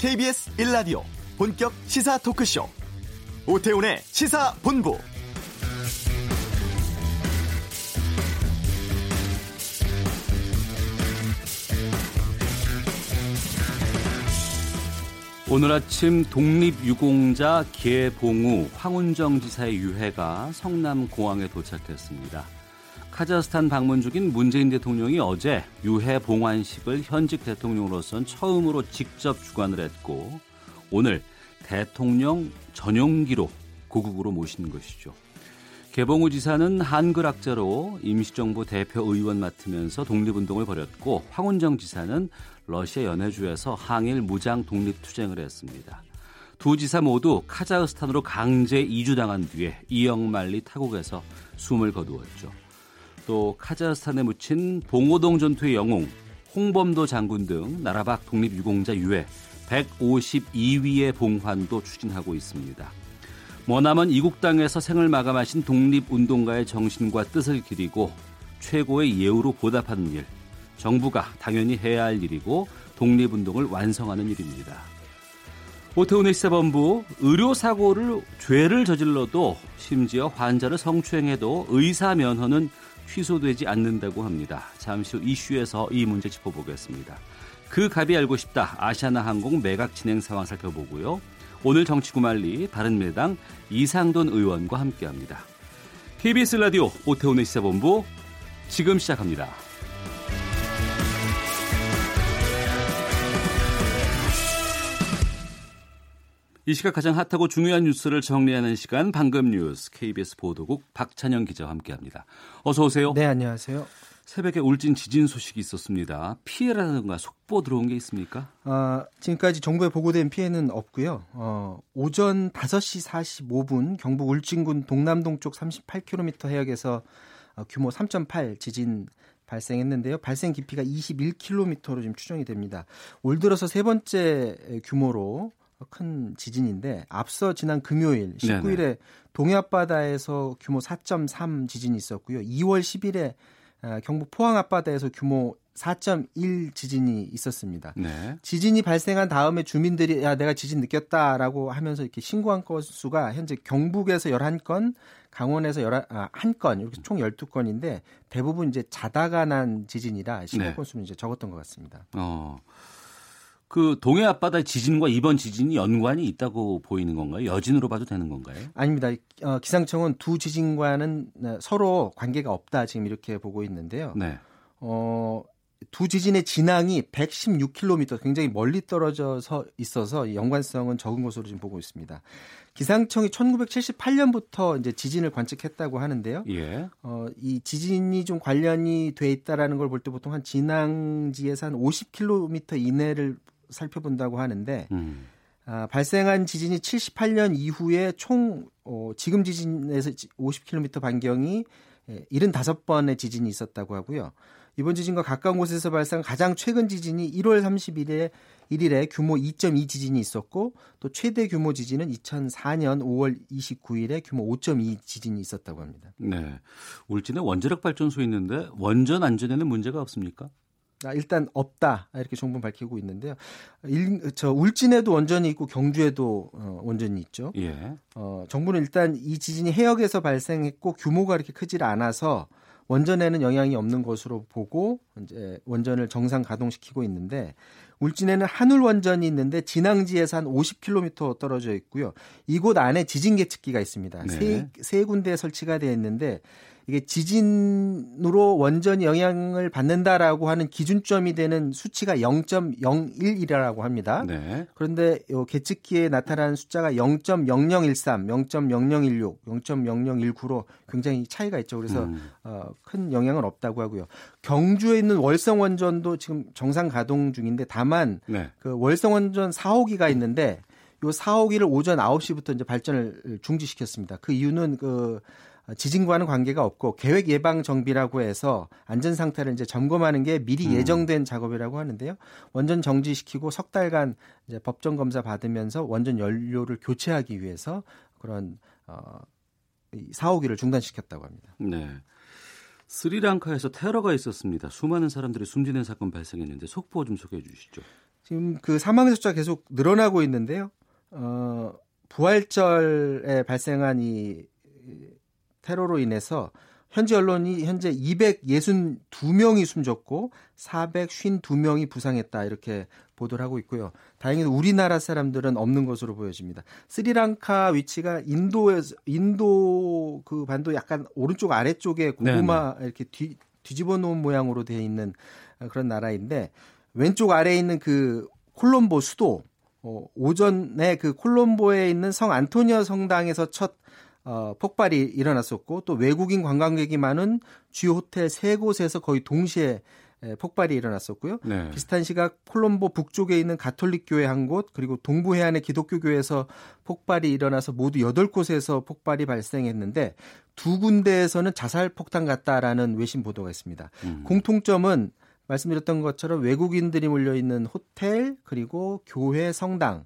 KBS 1라디오 본격 시사 토크쇼 오태훈의 시사본부 오늘 아침 독립유공자 개봉우 황운정 지사의 유해가 성남공항에 도착했습니다. 카자흐스탄 방문 중인 문재인 대통령이 어제 유해 봉환식을 현직 대통령으로선 처음으로 직접 주관을 했고 오늘 대통령 전용기로 고국으로 모시는 것이죠. 개봉우 지사는 한글학자로 임시정부 대표 의원 맡으면서 독립운동을 벌였고 황운정 지사는 러시아 연해주에서 항일 무장 독립투쟁을 했습니다. 두 지사 모두 카자흐스탄으로 강제 이주당한 뒤에 이영만리 타국에서 숨을 거두었죠. 또 카자흐스탄에 묻힌 봉오동 전투의 영웅 홍범도 장군 등 나라 밖 독립유공자 유해 152위의 봉환도 추진하고 있습니다. 머나먼 이국 땅에서 생을 마감하신 독립운동가의 정신과 뜻을 기리고 최고의 예우로 보답하는 일, 정부가 당연히 해야 할 일이고 독립운동을 완성하는 일입니다. 오태훈의 시사본부 의료사고를 죄를 저질러도 심지어 환자를 성추행해도 의사 면허는 취소되지 않는다고 합니다. 잠시 후 이슈에서 이 문제 짚어보겠습니다. 그 갑이 알고 싶다. 아시아나 항공 매각 진행 상황 살펴보고요. 오늘 정치구말리 바른미래당 이상돈 의원과 함께합니다. KBS 라디오 오태훈의 시사본부 지금 시작합니다. 이 시각 가장 핫하고 중요한 뉴스를 정리하는 시간 방금 뉴스 KBS 보도국 박찬영 기자와 함께합니다. 어서 오세요. 네, 안녕하세요. 새벽에 울진 지진 소식이 있었습니다. 피해라든가 속보 들어온 게 있습니까? 어, 지금까지 정부에 보고된 피해는 없고요. 어, 오전 5시 45분 경북 울진군 동남동쪽 38km 해역에서 어, 규모 3.8 지진 발생했는데요. 발생 깊이가 21km로 지금 추정이 됩니다. 올 들어서 세 번째 규모로 큰 지진인데 앞서 지난 금요일 19일에 네네. 동해 앞바다에서 규모 4.3 지진이 있었고요. 2월 10일에 경북 포항 앞바다에서 규모 4.1 지진이 있었습니다. 네. 지진이 발생한 다음에 주민들이 야 내가 지진 느꼈다라고 하면서 이렇게 신고한 건수가 현재 경북에서 11건, 강원에서 11, 아, 1건 이렇게 총 12건인데 대부분 이제 자다가 난 지진이라 신고 네. 건수는 이제 적었던 것 같습니다. 어. 그 동해 앞바다 지진과 이번 지진이 연관이 있다고 보이는 건가요? 여진으로 봐도 되는 건가요? 아닙니다. 어, 기상청은 두 지진과는 어, 서로 관계가 없다 지금 이렇게 보고 있는데요. 네. 어, 두 지진의 진앙이 116km 굉장히 멀리 떨어져서 있어서 연관성은 적은 것으로 지금 보고 있습니다. 기상청이 1978년부터 이제 지진을 관측했다고 하는데요. 예. 어, 이 지진이 좀 관련이 돼 있다라는 걸 볼 때 보통 한 진앙지에서 한 50km 이내를 살펴본다고 하는데 음. 아, 발생한 지진이 78년 이후에 총 어, 지금 지진에서 50km 반경이 75번의 지진이 있었다고 하고요. 이번 지진과 가까운 곳에서 발생한 가장 최근 지진이 1월 30일에 1일에 규모 2.2 지진이 있었고 또 최대 규모 지진은 2004년 5월 29일에 규모 5.2 지진이 있었다고 합니다. 네. 울진에 원자력 발전소 있는데 원전 안전에는 문제가 없습니까? 아, 일단 없다 이렇게 정부는 밝히고 있는데요. 일, 저 울진에도 원전이 있고 경주에도 어, 원전이 있죠. 예. 어, 정부는 일단 이 지진이 해역에서 발생했고 규모가 이렇게 크질 않아서 원전에는 영향이 없는 것으로 보고 이제 원전을 정상 가동시키고 있는데 울진에는 한울 원전이 있는데 진앙지에서 한 50km 떨어져 있고요. 이곳 안에 지진 계측기가 있습니다. 네. 세, 세 군데 설치가 되어 있는데 이게 지진으로 원전이 영향을 받는다라고 하는 기준점이 되는 수치가 0.01이라고 합니다. 네. 그런데 요 계측기에 나타나는 숫자가 0.0013, 0.0016, 0.0019로 굉장히 차이가 있죠. 그래서 음. 어, 큰 영향은 없다고 하고요. 경주에 있는 월성 원전도 지금 정상 가동 중인데 다만 네. 그 월성 원전 4호기가 있는데 요 4호기를 오전 9시부터 이제 발전을 중지시켰습니다. 그 이유는 그 지진과는 관계가 없고 계획 예방 정비라고 해서 안전 상태를 이제 점검하는 게 미리 음. 예정된 음. 작업이라고 하는데요. 원전 정지시키고 석 달간 이제 법정 검사 받으면서 원전 연료를 교체하기 위해서 그런 어, 사오기를 중단시켰다고 합니다. 네. 스리랑카에서 테러가 있었습니다. 수많은 사람들이 숨지는 사건 발생했는데 속보 좀 소개해 주시죠. 지금 그 사망 숫자 계속 늘어나고 있는데요. 어, 부활절에 발생한 이 테러로 인해서 현지 언론이 현재 262명이 숨졌고 452명이 부상했다 이렇게 보도를 하고 있고요. 다행히도 우리나라 사람들은 없는 것으로 보여집니다. 스리랑카 위치가 인도에서 인도 그 반도 약간 오른쪽 아래쪽에 고구마 네네. 이렇게 뒤, 뒤집어 놓은 모양으로 되어 있는 그런 나라인데 왼쪽 아래에 있는 그 콜롬보 수도 어, 오전에 그 콜롬보에 있는 성 안토니오 성당에서 첫 어, 폭발이 일어났었고 또 외국인 관광객이 많은 주요 호텔 세 곳에서 거의 동시에 에, 폭발이 일어났었고요. 네. 비슷한 시각 콜롬보 북쪽에 있는 가톨릭 교회 한 곳, 그리고 동부 해안의 기독교 교회에서 폭발이 일어나서 모두 8곳에서 폭발이 발생했는데 두 군데에서는 자살 폭탄 같다라는 외신 보도가 있습니다. 음. 공통점은 말씀드렸던 것처럼 외국인들이 몰려 있는 호텔 그리고 교회 성당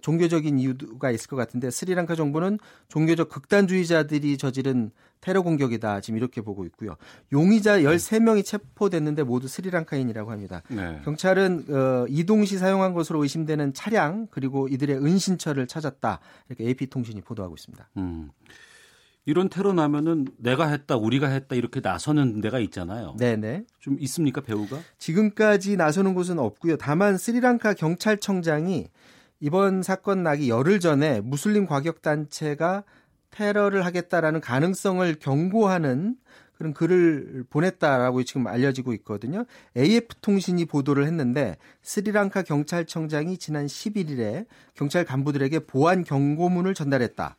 종교적인 이유가 있을 것 같은데 스리랑카 정부는 종교적 극단주의자들이 저지른 테러 공격이다. 지금 이렇게 보고 있고요. 용의자 13명이 체포됐는데 모두 스리랑카인이라고 합니다. 네. 경찰은 어, 이동 시 사용한 것으로 의심되는 차량 그리고 이들의 은신처를 찾았다. 이렇게 AP통신이 보도하고 있습니다. 음. 이런 테러 나면은 내가 했다, 우리가 했다 이렇게 나서는 데가 있잖아요. 네네. 좀 있습니까 배우가? 지금까지 나서는 곳은 없고요. 다만 스리랑카 경찰청장이 이번 사건 나기 열흘 전에 무슬림 과격 단체가 테러를 하겠다라는 가능성을 경고하는 그런 글을 보냈다라고 지금 알려지고 있거든요. AF통신이 보도를 했는데 스리랑카 경찰청장이 지난 11일에 경찰 간부들에게 보안 경고문을 전달했다.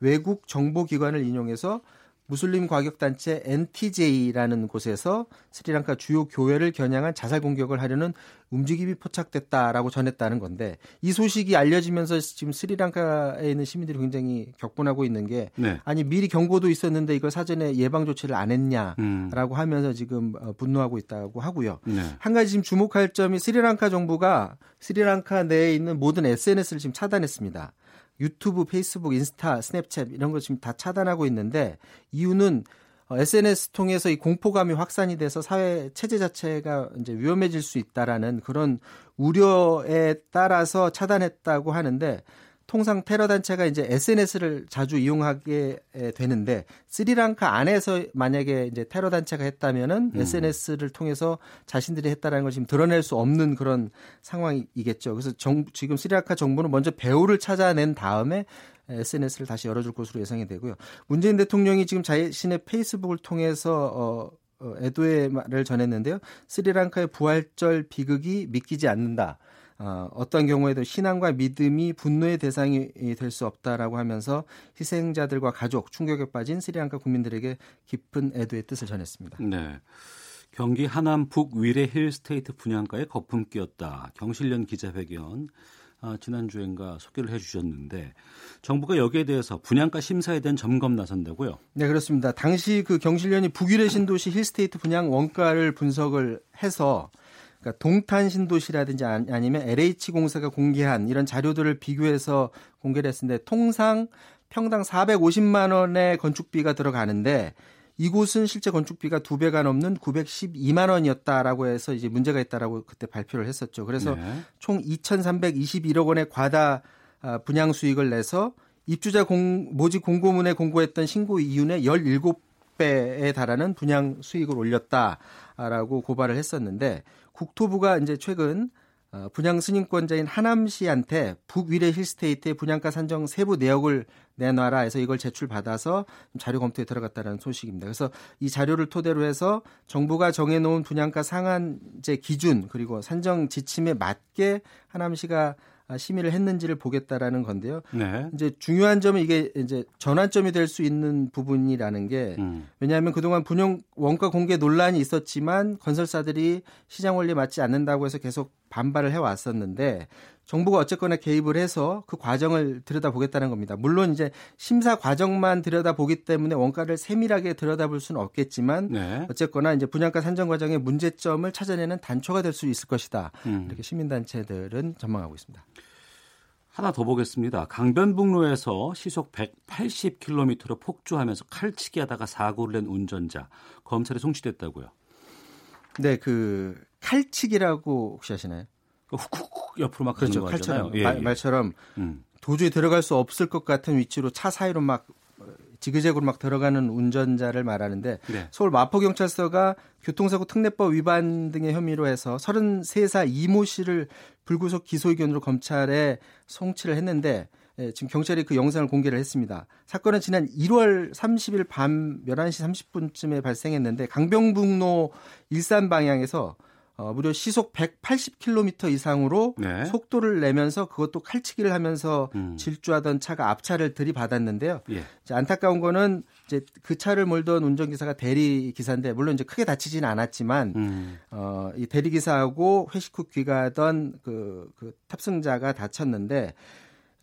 외국 정보기관을 인용해서 무슬림 과격단체 NTJ라는 곳에서 스리랑카 주요 교회를 겨냥한 자살 공격을 하려는 움직임이 포착됐다라고 전했다는 건데 이 소식이 알려지면서 지금 스리랑카에 있는 시민들이 굉장히 격분하고 있는 게 네. 아니 미리 경고도 있었는데 이걸 사전에 예방 조치를 안 했냐라고 음. 하면서 지금 어, 분노하고 있다고 하고요. 네. 한 가지 지금 주목할 점이 스리랑카 정부가 스리랑카 내에 있는 모든 SNS를 지금 차단했습니다. 유튜브, 페이스북, 인스타, 스냅챗 이런 거 지금 다 차단하고 있는데 이유는 SNS 어, 통해서 이 공포감이 확산이 돼서 사회 체제 자체가 이제 위험해질 수 있다라는 그런 우려에 따라서 차단했다고 하는데 통상 테러 단체가 이제 SNS를 자주 이용하게 되는데 스리랑카 안에서 만약에 이제 테러 단체가 했다면은 음. SNS를 통해서 자신들이 했다라는 걸 지금 드러낼 수 없는 그런 상황이겠죠. 그래서 정, 지금 스리랑카 정부는 먼저 배우를 찾아낸 다음에 SNS를 다시 열어줄 것으로 예상이 되고요. 문재인 대통령이 지금 자신의 페이스북을 통해서 어, 어, 애도의 말을 전했는데요. 스리랑카의 부활절 비극이 믿기지 않는다. 어, 어떤 경우에도 신앙과 믿음이 분노의 대상이 될 수 없다라고 하면서 희생자들과 가족, 충격에 빠진 스리랑카 국민들에게 깊은 애도의 뜻을 전했습니다. 네. 경기 하남 북 위례 힐스테이트 분양가에 거품 끼었다. 경실련 기자회견 아, 지난주엔가 소개를 해주셨는데 정부가 여기에 대해서 분양가 심사에 대한 점검 나선다고요? 네 그렇습니다. 당시 그 경실련이 북위례 신도시 힐스테이트 분양 원가를 분석을 해서 그러니까 동탄 신도시라든지 아니면 LH 공사가 공개한 이런 자료들을 비교해서 공개를 했는데 통상 평당 450만 원의 건축비가 들어가는데 이곳은 실제 건축비가 두 배가 넘는 912만 원이었다라고 해서 이제 문제가 있다라고 그때 발표를 했었죠. 그래서 네. 총 2,321억 원의 과다 아, 분양 수익을 내서 입주자 공, 모집 공고문에 공고했던 신고 이윤의 17배에 달하는 분양 수익을 올렸다라고 고발을 했었는데 국토부가 이제 최근 어, 분양 승인권자인 하남시한테 북위례 힐스테이트의 분양가 산정 세부 내역을 내놔라 해서 이걸 제출받아서 자료 검토에 들어갔다는 소식입니다. 그래서 이 자료를 토대로 해서 정부가 정해놓은 분양가 상한제 기준 그리고 산정 지침에 맞게 하남시가 아, 심의를 했는지를 보겠다라는 건데요. 네. 이제 중요한 점은 이게 이제 전환점이 될 수 있는 부분이라는 게 음. 왜냐하면 그동안 분양 원가 공개 논란이 있었지만 건설사들이 시장 원리에 맞지 않는다고 해서 계속 반발을 해 왔었는데 정부가 어쨌거나 개입을 해서 그 과정을 들여다보겠다는 겁니다. 물론 이제 심사 과정만 들여다보기 때문에 원가를 세밀하게 들여다볼 수는 없겠지만 네. 어쨌거나 이제 분양가 산정 과정의 문제점을 찾아내는 단초가 될 수 있을 것이다. 음. 이렇게 시민단체들은 전망하고 있습니다. 하나 더 보겠습니다. 강변북로에서 시속 180km로 폭주하면서 칼치기 하다가 사고를 낸 운전자 검찰에 송치됐다고요. 네, 그 칼치기라고 혹시 아시나요? 훅훅훅 옆으로 막 그렇죠. 칼처럼 예, 말, 예. 말 처럼 음. 도저히 들어갈 수 없을 것 같은 위치로 차 사이로 막 지그재그로 막 들어가는 운전자를 말하는데 네. 서울 마포경찰서가 교통사고 특례법 위반 등의 혐의로 해서 33살 이모 씨를 불구속 기소 의견으로 검찰에 송치를 했는데 예, 지금 경찰이 그 영상을 공개를 했습니다. 사건은 지난 1월 30일 밤 11시 30분쯤에 발생했는데 강병북로 일산 방향에서 어, 무려 시속 180km 이상으로 네. 속도를 내면서 그것도 칼치기를 하면서 음. 질주하던 차가 앞차를 들이받았는데요. 예. 안타까운 거는 이제 그 차를 몰던 운전기사가 대리 기사인데 물론 이제 크게 다치지는 않았지만 음. 어, 이 대리 기사하고 회식 후 귀가하던 그, 그 탑승자가 다쳤는데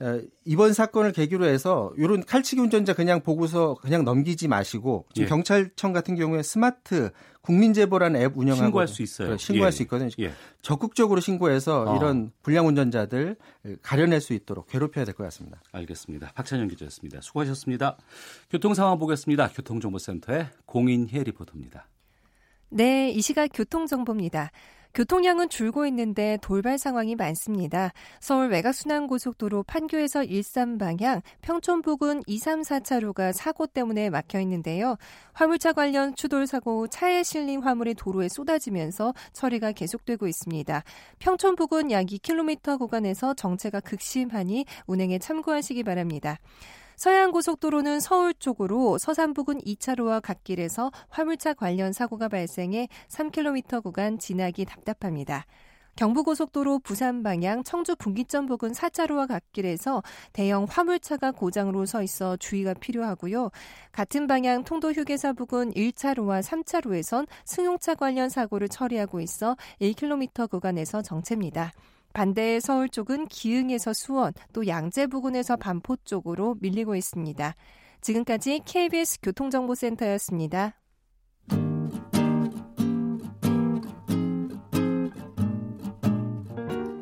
어, 이번 사건을 계기로 해서 이런 칼치기 운전자 그냥 보고서 그냥 넘기지 마시고 지금 예. 경찰청 같은 경우에 스마트 국민제보라는 앱 운영하고 신고할 수 있어요. 신고할 예. 수 있거든요. 예. 적극적으로 신고해서 어. 이런 불량 운전자들 가려낼 수 있도록 괴롭혀야 될 것 같습니다. 알겠습니다. 박찬영 기자였습니다. 수고하셨습니다. 교통 상황 보겠습니다. 교통정보센터의 공인혜 리포터입니다. 네, 이 시각 교통정보입니다. 교통량은 줄고 있는데 돌발 상황이 많습니다. 서울 외곽순환고속도로 판교에서 일산 방향 평촌 부근 2, 3, 4차로가 사고 때문에 막혀 있는데요. 화물차 관련 추돌 사고 차에 실린 화물이 도로에 쏟아지면서 처리가 계속되고 있습니다. 평촌 부근 약 2km 구간에서 정체가 극심하니 운행에 참고하시기 바랍니다. 서해안고속도로는 서울 쪽으로 서산 부근 2차로와 갓길에서 화물차 관련 사고가 발생해 3km 구간 지나기 답답합니다. 경부고속도로 부산 방향 청주 분기점 부근 4차로와 갓길에서 대형 화물차가 고장으로 서 있어 주의가 필요하고요. 같은 방향 통도 휴게소 부근 1차로와 3차로에선 승용차 관련 사고를 처리하고 있어 1km 구간에서 정체입니다. 반대의 서울 쪽은 기흥에서 수원, 또 양재 부근에서 반포 쪽으로 밀리고 있습니다. 지금까지 KBS 교통정보센터였습니다.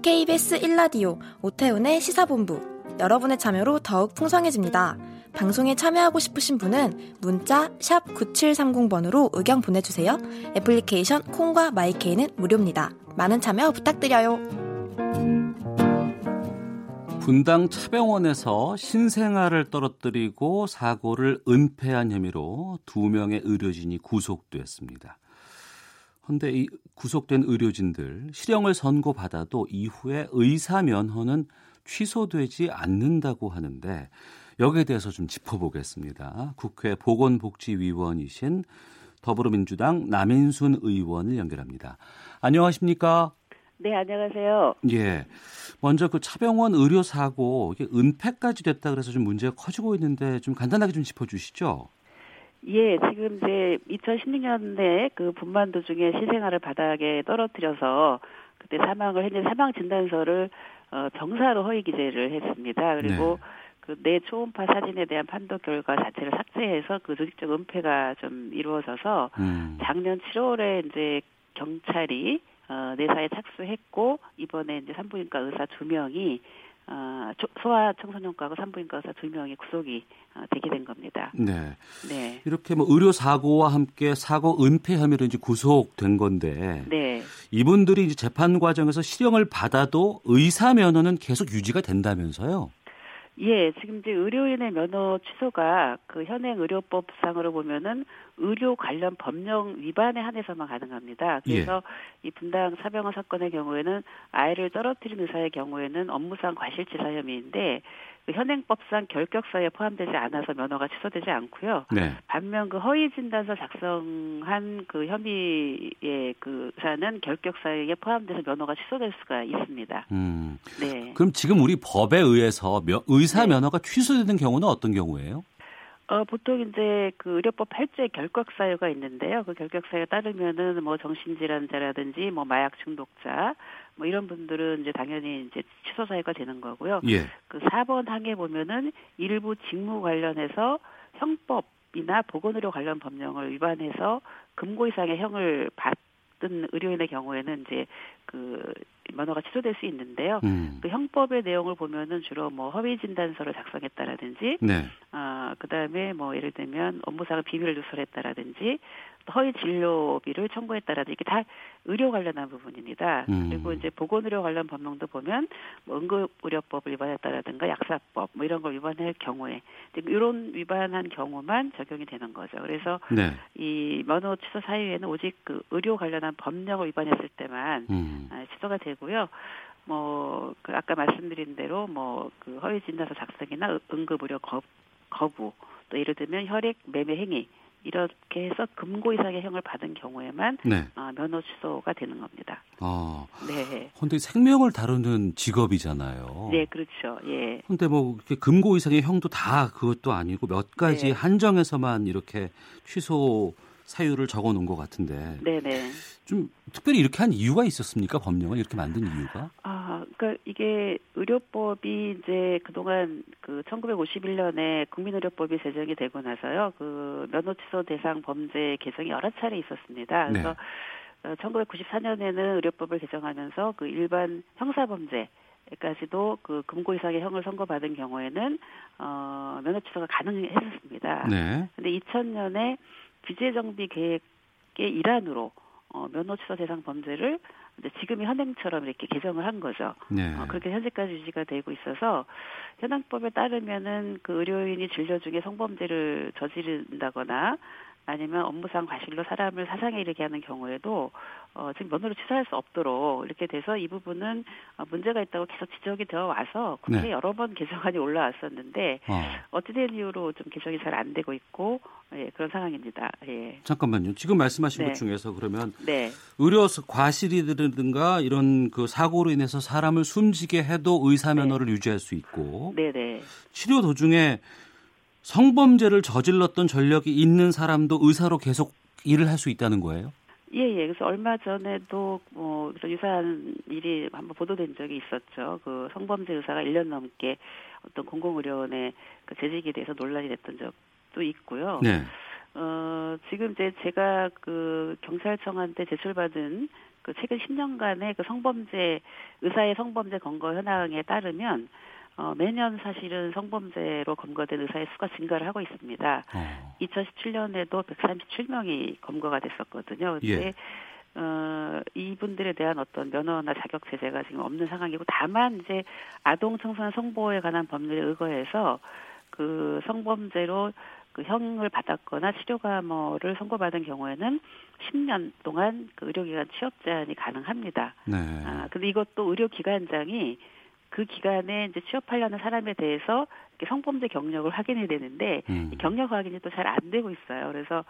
KBS 1라디오 오태훈의 시사본부 여러분의 참여로 더욱 풍성해집니다. 방송에 참여하고 싶으신 분은 문자 9730번으로 의견 보내주세요. 애플리케이션 콩과 마이케이는 무료입니다. 많은 참여 부탁드려요. 분당 차병원에서 신생아를 떨어뜨리고 사고를 은폐한 혐의로 두 명의 의료진이 구속됐습니다. 그런데 이 구속된 의료진들 실형을 선고받아도 이후에 의사 면허는 취소되지 않는다고 하는데 여기에 대해서 좀 짚어보겠습니다. 국회 보건복지위원이신 더불어민주당 남인순 의원을 연결합니다. 안녕하십니까? 네, 안녕하세요. 예. 먼저 그 차병원 의료 사고 이게 은폐까지 됐다 그래서 좀 문제가 커지고 있는데 좀 간단하게 좀 짚어 주시죠. 예, 지금 이제 2016년에 그 분만 도 중에 시생아를 바닥에 떨어뜨려서 그때 사망을 했는데 사망 진단서를 어 병사로 허위 기재를 했습니다. 그리고 네. 그내 초음파 사진에 대한 판독 결과 자체를 삭제해서 그 조직적 은폐가 좀 이루어져서 음. 작년 7월에 이제 경찰이 어, 내사에 착수했고 이번에 이제 산부인과 의사 두 명이 어, 소아 청소년과하고 산부인과 의사 두 명이 구속이 어, 되게 된 겁니다. 네. 네. 이렇게 뭐 의료 사고와 함께 사고 은폐 혐의로 이제 구속된 건데. 네. 이분들이 이제 재판 과정에서 실형을 받아도 의사 면허는 계속 유지가 된다면서요? 예, 지금 이제 의료인의 면허 취소가 그 현행 의료법상으로 보면은 의료 관련 법령 위반에 한해서만 가능합니다. 그래서 예. 이 분당 사병원 사건의 경우에는 아이를 떨어뜨린 의사의 경우에는 업무상 과실치사 혐의인데 그 현행법상 결격사에 포함되지 않아서 면허가 취소되지 않고요. 네. 반면 그 허위 진단서 작성한 그 혐의의 그 사는 결격사에 포함돼서 면허가 취소될 수가 있습니다. 음. 네. 그럼 지금 우리 법에 의해서 의사 네. 면허가 취소되는 경우는 어떤 경우예요? 어, 보통 이제 그 의료법 8조에 결격 사유가 있는데요. 그 결격 사유에 따르면은 뭐 정신질환자라든지 뭐 마약 중독자 뭐 이런 분들은 이제 당연히 이제 취소 사유가 되는 거고요. 예. 그 4번 항에 보면은 일부 직무 관련해서 형법 이나 보건의료 관련 법령을 위반해서 금고 이상의 형을 받 어떤 의료인의 경우에는 이제 그 면허가 취소될 수 있는데요. 음. 그 형법의 내용을 보면은 주로 뭐 허위 진단서를 작성했다라든지, 네. 아 그다음에 뭐 예를 들면 업무상의 비밀을 누설했다라든지, 허위 진료비를 청구했다라든지 이게 다 의료 관련한 부분입니다. 음. 그리고 이제 보건의료 관련 법령도 보면 뭐 응급의료법을 위반했다라든가 약사법 뭐 이런 걸 위반할 경우에 이런 위반한 경우만 적용이 되는 거죠. 그래서 네. 이 면허 취소 사유에는 오직 그 의료 관련한 법령을 위반했을 때만 음. 아, 취소가 되고요. 뭐, 그 아까 말씀드린 대로 뭐, 그 허위 진단서 작성이나 응급의료 거부, 또 예를 들면 혈액 매매 행위, 이렇게 해서 금고 이상의 형을 받은 경우에만 네. 어, 면허 취소가 되는 겁니다. 아, 네. 근데 생명을 다루는 직업이잖아요. 네, 그렇죠. 예. 근데 뭐 금고 이상의 형도 다 그것도 아니고 몇 가지 네. 한정에서만 이렇게 취소 사유를 적어 놓은 것 같은데. 네네. 좀 특별히 이렇게 한 이유가 있었습니까? 법령을 이렇게 만든 이유가? 아, 그러니까 이게 의료법이 이제 그동안 그 1951년에 국민의료법이 제정이 되고 나서요. 그 면허 취소 대상 범죄 개정이 여러 차례 있었습니다. 그래서 네. 1994년에는 어, 의료법을 개정하면서 그 일반 형사 범죄 까지도 그 금고 이상의 형을 선고받은 경우에는 어 면허 취소가 가능했었습니다. 네. 근데 2000년에 규제 정비 계획의 일환으로 어, 면허 취소 대상 범죄를 이제 지금의 현행처럼 이렇게 개정을 한 거죠. 네. 어, 그렇게 현재까지 유지가 되고 있어서 현행법에 따르면은 그 의료인이 진료 중에 성범죄를 저지른다거나 아니면 업무상 과실로 사람을 사상에 이르게 하는 경우에도 어, 지금 면허를 취소할 수 없도록 이렇게 돼서 이 부분은 어, 문제가 있다고 계속 지적이 되어 와서 국회에 네. 여러 번 개정안이 올라왔었는데 어. 어찌된 이유로 좀 개정이 잘 안 되고 있고 예, 그런 상황입니다. 예. 잠깐만요. 지금 말씀하신 네. 것 중에서 그러면 네. 의료 과실이든가 이런 그 사고로 인해서 사람을 숨지게 해도 의사 면허를 네. 유지할 수 있고 네네. 네. 치료 도중에 성범죄를 저질렀던 전력이 있는 사람도 의사로 계속 일을 할 수 있다는 거예요? 예, 예. 그래서 얼마 전에도 뭐 유사한 일이 한번 보도된 적이 있었죠. 그 성범죄 의사가 1년 넘게 어떤 공공의료원에 그 재직에 대해서 논란이 됐던 적도 있고요. 네. 어, 지금 이제 제가 그 경찰청한테 제출받은 그 최근 10년간의 그 성범죄 의사의 성범죄 검거 현황에 따르면 어, 매년 사실은 성범죄로 검거된 의사의 수가 증가를 하고 있습니다. 어. 2017년에도 137명이 검거가 됐었거든요. 근데 예. 어, 이분들에 대한 어떤 면허나 자격 제재가 지금 없는 상황이고 다만 이제 아동 청소년 성보호에 관한 법률에 의거해서 그 성범죄로 그 형을 받았거나 치료감호를 선고받은 경우에는 10년 동안 그 의료기관 취업 제한이 가능합니다. 네. 아, 근데 이것도 의료기관장이 그 기간에 이제 취업하려는 사람에 대해서 성범죄 경력을 확인해야 되는데 음. 경력 확인이 또 잘 안 되고 있어요. 그래서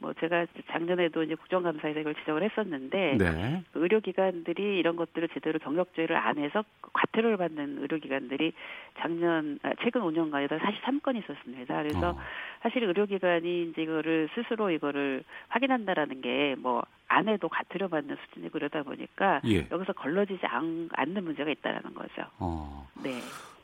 뭐 제가 작년에도 이제 국정감사에서 이걸 지적을 했었는데 네. 그 의료기관들이 이런 것들을 제대로 경력조회를 안 해서 과태료를 받는 의료기관들이 작년 아, 최근 5년간에다 43건 있었습니다. 그래서 어. 사실 의료기관이 이제 이거를 스스로 이거를 확인한다라는 게뭐 안 해도 과태료 받는 수준이고 그러다 보니까 예. 여기서 걸러지지 않, 는 문제가 있다라는 거죠. 어. 네.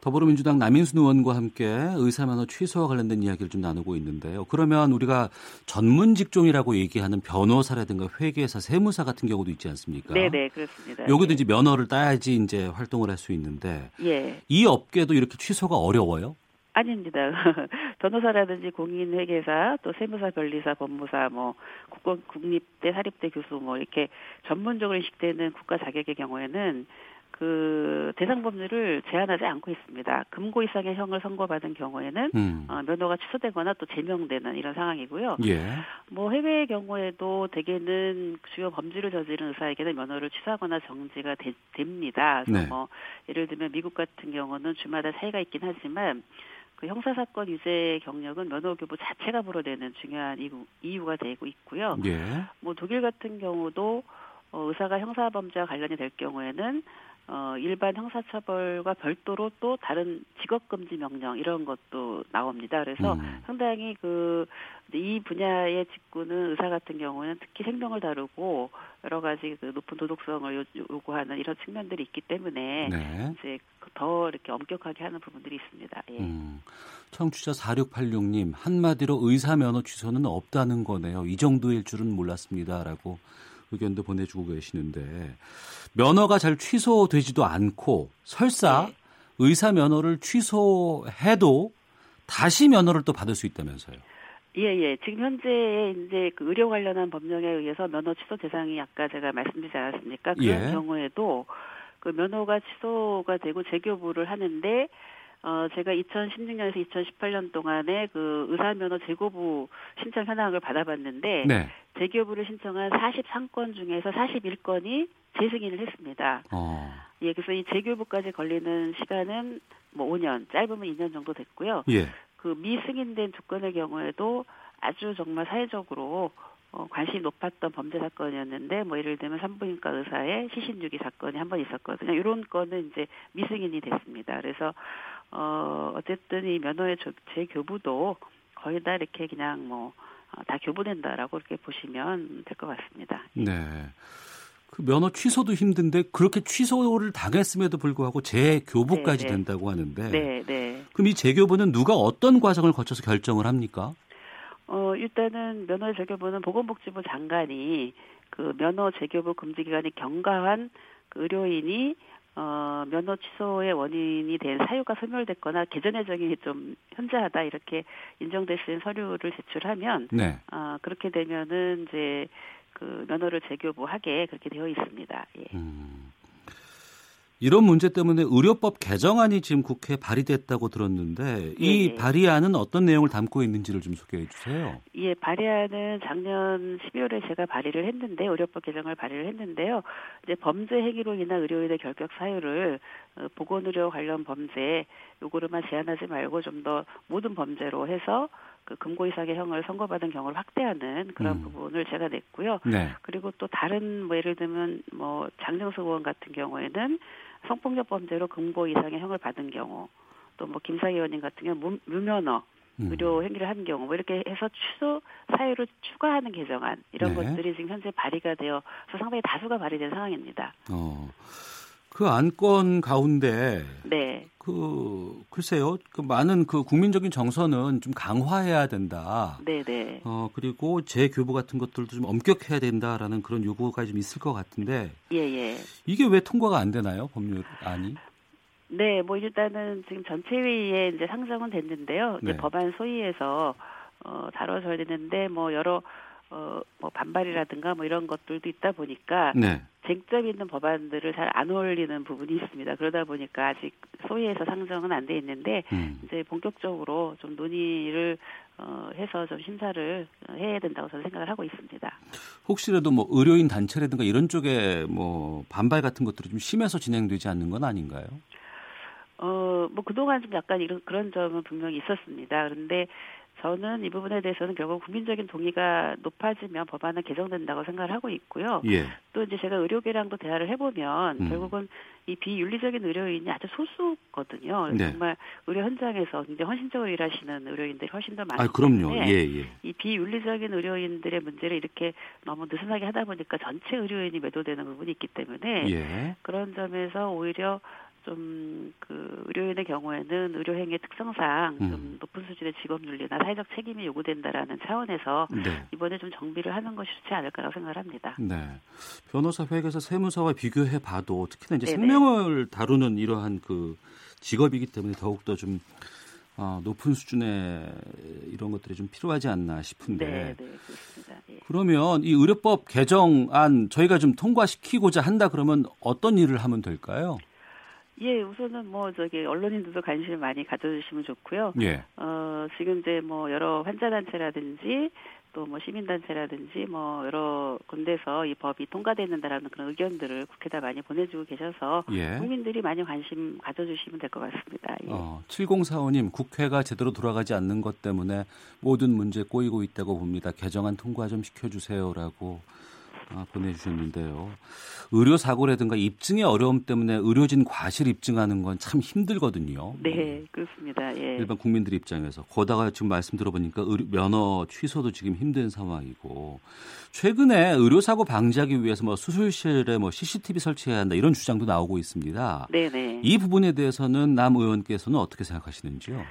더불어민주당 남인순 의원과 함께 의사면허 취소와 관련된 이야기를 좀 나누고 있는데요. 그러면 우리가 전문 직종이라고 얘기하는 변호사라든가 회계사, 세무사 같은 경우도 있지 않습니까? 네, 네, 그렇습니다. 여기도 예. 이제 면허를 따야지 이제 활동을 할 수 있는데 예. 이 업계도 이렇게 취소가 어려워요? 아닙니다. 변호사라든지 공인회계사, 또 세무사, 변리사, 법무사, 뭐 국공, 국립대, 사립대 교수 뭐 이렇게 전문적으로 인식되는 국가 자격의 경우에는 그 대상 범위를 제한하지 않고 있습니다. 금고 이상의 형을 선고받은 경우에는 음. 어, 면허가 취소되거나 또 제명되는 이런 상황이고요. 예. 뭐 해외의 경우에도 대개는 주요 범죄를 저지른 의사에게는 면허를 취소하거나 정지가 되, 됩니다. 그래서 네. 뭐 예를 들면 미국 같은 경우는 주마다 차이가 있긴 하지만 그 형사사건 유죄 경력은 면허 교부 자체가 불어되는 중요한 이유, 이유가 되고 있고요. 예. 뭐 독일 같은 경우도 어, 의사가 형사범죄와 관련이 될 경우에는 어, 일반 형사처벌과 별도로 또 다른 직업금지 명령 이런 것도 나옵니다. 그래서 음. 상당히 그, 이 분야의 직구는 의사 같은 경우는 특히 생명을 다루고 여러 가지 그 높은 도덕성을 요구하는 이런 측면들이 있기 때문에 네. 이제 더 이렇게 엄격하게 하는 부분들이 있습니다. 예. 음. 청취자 4686님, 한마디로 의사 면허 취소는 없다는 거네요. 이 정도일 줄은 몰랐습니다라고 의견도 보내주고 계시는데 면허가 잘 취소되지도 않고 설사 네. 의사 면허를 취소해도 다시 면허를 또 받을 수 있다면서요. 예, 예. 지금 현재 이제 그 의료 관련한 법령에 의해서 면허 취소 대상이 아까 제가 말씀드리지 않았습니까? 그런 예. 경우에도 그 면허가 취소가 되고 재교부를 하는데 어 제가 2016년에서 2018년 동안에 그 의사 면허 재고부 신청 현황을 받아봤는데 네. 재교부를 신청한 43건 중에서 41건이 재승인을 했습니다. 어. 예, 그래서 이 재교부까지 걸리는 시간은 뭐 5년, 짧으면 2년 정도 됐고요. 예. 그 미승인된 두 건의 경우에도 아주 정말 사회적으로 어, 관심이 높았던 범죄 사건이었는데 뭐 예를 들면 산부인과 의사의 시신유기 사건이 한 번 있었거든요. 이런 건은 이제 미승인이 됐습니다. 그래서 어 어쨌든 이 면허의 재교부도 거의 다 이렇게 그냥 뭐다 어, 교부된다라고 이렇게 보시면 될 것 같습니다. 네. 그 면허 취소도 힘든데 그렇게 취소를 당했음에도 불구하고 재교부까지 네, 네. 된다고 하는데 네, 네. 그럼 이 재교부는 누가 어떤 과정을 거쳐서 결정을 합니까? 어 일단은 면허 재교부는 보건복지부 장관이 그 면허 재교부 금지 기간이 경과한 그 의료인이 어, 면허 취소의 원인이 된 사유가 소멸됐거나 개전 해정이 좀 현저하다 이렇게 인정될 수 있는 서류를 제출하면 네. 어, 그렇게 되면은 이제 그 면허를 재교부하게 그렇게 되어 있습니다. 예. 음. 이런 문제 때문에 의료법 개정안이 지금 국회에 발의됐다고 들었는데 이 네. 발의안은 어떤 내용을 담고 있는지를 좀 소개해 주세요. 예, 발의안은 작년 12월에 제가 발의를 했는데 의료법 개정을 발의를 했는데요. 이제 범죄 행위로 인한 의료인의 결격 사유를 어, 보건의료 관련 범죄 요거로만 제한하지 말고 좀 더 모든 범죄로 해서 그 금고 이상의 형을 선고받은 경우를 확대하는 그런 음. 부분을 제가 냈고요. 네. 그리고 또 다른 뭐 예를 들면 뭐 장정수 의원 같은 경우에는 성폭력 범죄로 금고 이상의 형을 받은 경우 또 뭐 김상희 의원님 같은 경우 무면허 음. 의료 행위를 한 경우 뭐 이렇게 해서 취소 사유를 추가하는 개정안 이런 네. 것들이 지금 현재 발의가 되어서 상당히 다수가 발의된 상황입니다. 어. 그 안건 가운데 네. 그 글쎄요. 그 많은 그 국민적인 정서는 좀 강화해야 된다. 네, 네. 어 그리고 재교부 같은 것들도 좀 엄격해야 된다라는 그런 요구가 좀 있을 것 같은데. 예, 예. 이게 왜 통과가 안 되나요? 법률안이? 네, 뭐 일단은 지금 전체 회의에 이제 상정은 됐는데요. 이제 네. 법안 소위에서 어 다뤄져야 되는데 뭐 여러 어, 뭐 반발이라든가 뭐 이런 것들도 있다 보니까 네. 쟁점 있는 법안들을 잘 안 어울리는 부분이 있습니다. 그러다 보니까 아직 소위에서 상정은 안 돼 있는데 음. 이제 본격적으로 좀 논의를 어, 해서 좀 심사를 해야 된다고 저는 생각을 하고 있습니다. 혹시라도 뭐 의료인 단체라든가 이런 쪽에 뭐 반발 같은 것들이 좀 심해서 진행되지 않는 건 아닌가요? 어, 뭐 그동안 좀 약간 이런 그런 점은 분명히 있었습니다. 그런데 저는 이 부분에 대해서는 결국 국민적인 동의가 높아지면 법안은 개정된다고 생각을 하고 있고요. 예. 또 이제 제가 의료계랑도 대화를 해보면 음. 결국은 이 비윤리적인 의료인이 아주 소수거든요. 네. 정말 의료 현장에서 굉장히 헌신적으로 일하시는 의료인들이 훨씬 더 많기 아, 그럼요. 예, 예. 이 비윤리적인 의료인들의 문제를 이렇게 너무 느슨하게 하다 보니까 전체 의료인이 매도되는 부분이 있기 때문에 예. 그런 점에서 오히려 좀 그 의료인의 경우에는 의료행위 특성상 음. 좀 높은 수준의 직업윤리나 사회적 책임이 요구된다라는 차원에서 네. 이번에 좀 정비를 하는 것이 좋지 않을까라고 생각을 합니다. 네. 변호사 회계에서 세무사와 비교해 봐도 특히나 이제 네네. 생명을 다루는 이러한 그 직업이기 때문에 더욱더 좀 어, 높은 수준의 이런 것들이 좀 필요하지 않나 싶은데. 네, 네, 그렇습니다. 예. 그러면 이 의료법 개정안 저희가 좀 통과시키고자 한다 그러면 어떤 일을 하면 될까요? 예, 우선은 뭐 저기 언론인들도 관심을 많이 가져주시면 좋고요. 예. 어 지금 이제 뭐 여러 환자 단체라든지 또 뭐 시민 단체라든지 뭐 여러 군데서 이 법이 통과되는다라는 그런 의견들을 국회에다 많이 보내주고 계셔서 예. 국민들이 많이 관심 가져주시면 될 것 같습니다. 예. 어, 7045님 국회가 제대로 돌아가지 않는 것 때문에 모든 문제 꼬이고 있다고 봅니다. 개정안 통과 좀 시켜주세요라고 아, 보내주셨는데요. 의료 사고라든가 입증의 어려움 때문에 의료진 과실 입증하는 건 참 힘들거든요. 네, 그렇습니다. 예. 일반 국민들 입장에서 거다가 지금 말씀 들어보니까 의료, 면허 취소도 지금 힘든 상황이고 최근에 의료 사고 방지하기 위해서 뭐 수술실에 뭐 CCTV 설치해야 한다 이런 주장도 나오고 있습니다. 네, 네. 이 부분에 대해서는 남 의원께서는 어떻게 생각하시는지요?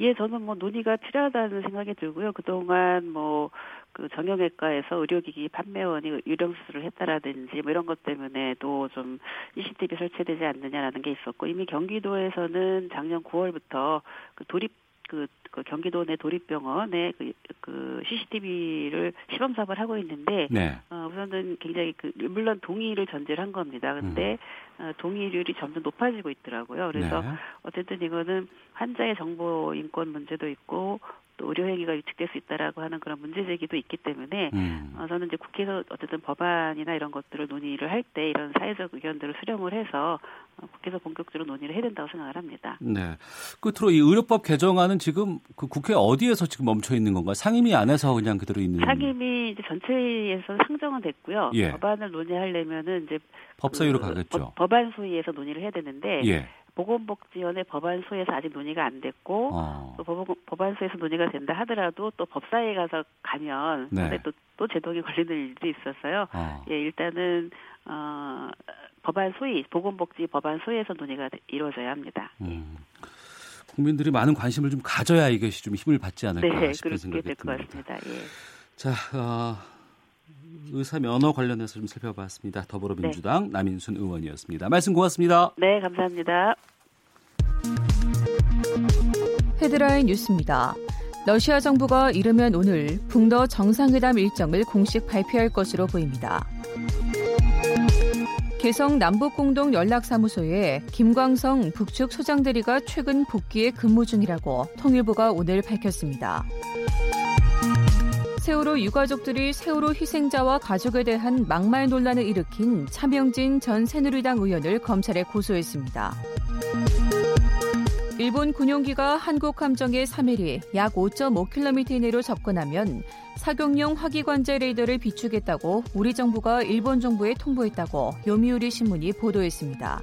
예, 저는 뭐 논의가 필요하다는 생각이 들고요. 그동안 뭐 그 정형외과에서 의료기기 판매원이 유령 수술을 했다라든지 뭐 이런 것 때문에도 좀 CCTV 설치되지 않느냐라는 게 있었고 이미 경기도에서는 작년 9월부터 그 도립 그, 그 경기도 내 도립병원에 그, 그 CCTV를 시범 사업을 하고 있는데 네. 어, 우선은 굉장히 그 물론 동의를 전제를 한 겁니다. 근데 음. 어, 동의율이 점점 높아지고 있더라고요. 그래서 네. 어쨌든 이거는 환자의 정보 인권 문제도 있고 또 의료행위가 위축될 수 있다라고 하는 그런 문제 제기도 있기 때문에 음. 어, 저는 이제 국회에서 어쨌든 법안이나 이런 것들을 논의를 할 때 이런 사회적 의견들을 수렴을 해서 어, 국회에서 본격적으로 논의를 해야 된다고 생각을 합니다. 네. 끝으로 이 의료법 개정안은 지금 그 국회 어디에서 지금 멈춰 있는 건가요? 상임위 안에서 그냥 그대로 있는? 상임위 이제 전체에서 상정은 됐고요. 예. 법안을 논의하려면은 이제 법사위로 그 가겠죠. 법, 안 소위에서 논의를 해야 되는데 예. 보건복지원의 법안소에서 아직 논의가 안 됐고 어. 또 법안소에서 논의가 된다 하더라도 또 법사위에 가서 가면 네. 또, 또 제동이 걸리는 일들이 있었어요. 어. 예, 일단은 어, 법안 소위 보건복지 법안 소위에서 논의가 이루어져야 합니다. 음. 국민들이 많은 관심을 좀 가져야 이것이 좀 힘을 받지 않을까 네, 싶은 생각이 듭니다. 것 같습니다. 예. 자, 어, 의사 면허 관련해서 좀 살펴봤습니다. 더불어민주당 네. 남인순 의원이었습니다. 말씀 고맙습니다. 네, 감사합니다. 헤드라인 뉴스입니다. 러시아 정부가 이르면 오늘 북러 정상회담 일정을 공식 발표할 것으로 보입니다. 개성 남북공동 연락사무소에 김광성 북측 소장대리가 최근 복귀에 근무 중이라고 통일부가 오늘 밝혔습니다. 세월호 유가족들이 세월호 희생자와 가족에 대한 막말 논란을 일으킨 차명진 전 새누리당 의원을 검찰에 고소했습니다. 일본 군용기가 한국 함정의 3일이 약 5.5km 이내로 접근하면 사격용 화기관제 레이더를 비추겠다고 우리 정부가 일본 정부에 통보했다고 요미우리 신문이 보도했습니다.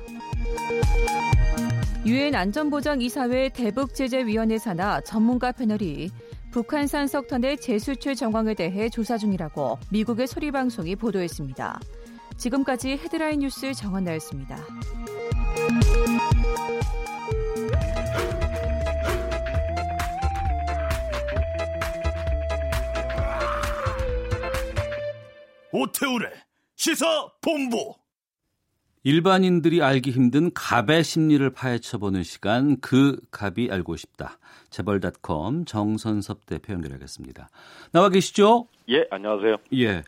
유엔 안전보장 이사회 대북제재위원회 산하 전문가 패널이 북한산 석탄의 재수출 정황에 대해 조사 중이라고 미국의 소리 방송이 보도했습니다. 지금까지 헤드라인 뉴스 정원 나였습니다. 오태우래 시사 본부 일반인들이 알기 힘든 갑의 심리를 파헤쳐보는 시간 그 갑이 알고 싶다. 재벌닷컴 정선섭 대표 연결하겠습니다. 나와 계시죠? 예, 안녕하세요. 예.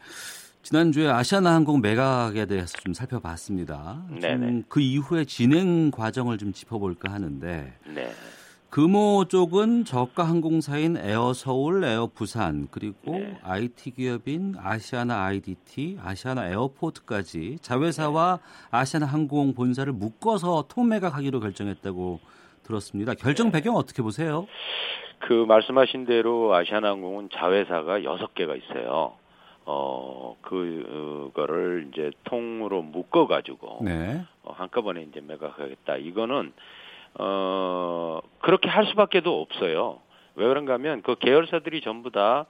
지난주에 아시아나 항공 매각에 대해서 좀 살펴봤습니다. 네네. 그 이후에 진행 과정을 좀 짚어볼까 하는데 네. 금호 쪽은 저가 항공사인 에어 서울, 에어 부산 그리고 네. IT 기업인 아시아나 IDT, 아시아나 에어포트까지 자회사와 아시아나 항공 본사를 묶어서 통매각하기로 결정했다고 들었습니다. 결정 배경 어떻게 보세요? 그 말씀하신 대로 아시아나항공은 자회사가 6개가 있어요. 어, 그, 그거를 이제 통으로 묶어가지고, 네. 어, 한꺼번에 이제 매각하겠다. 이거는 어, 그렇게 할 수밖에도 없어요. 왜 그런가 하면 그 계열사들이 전부 다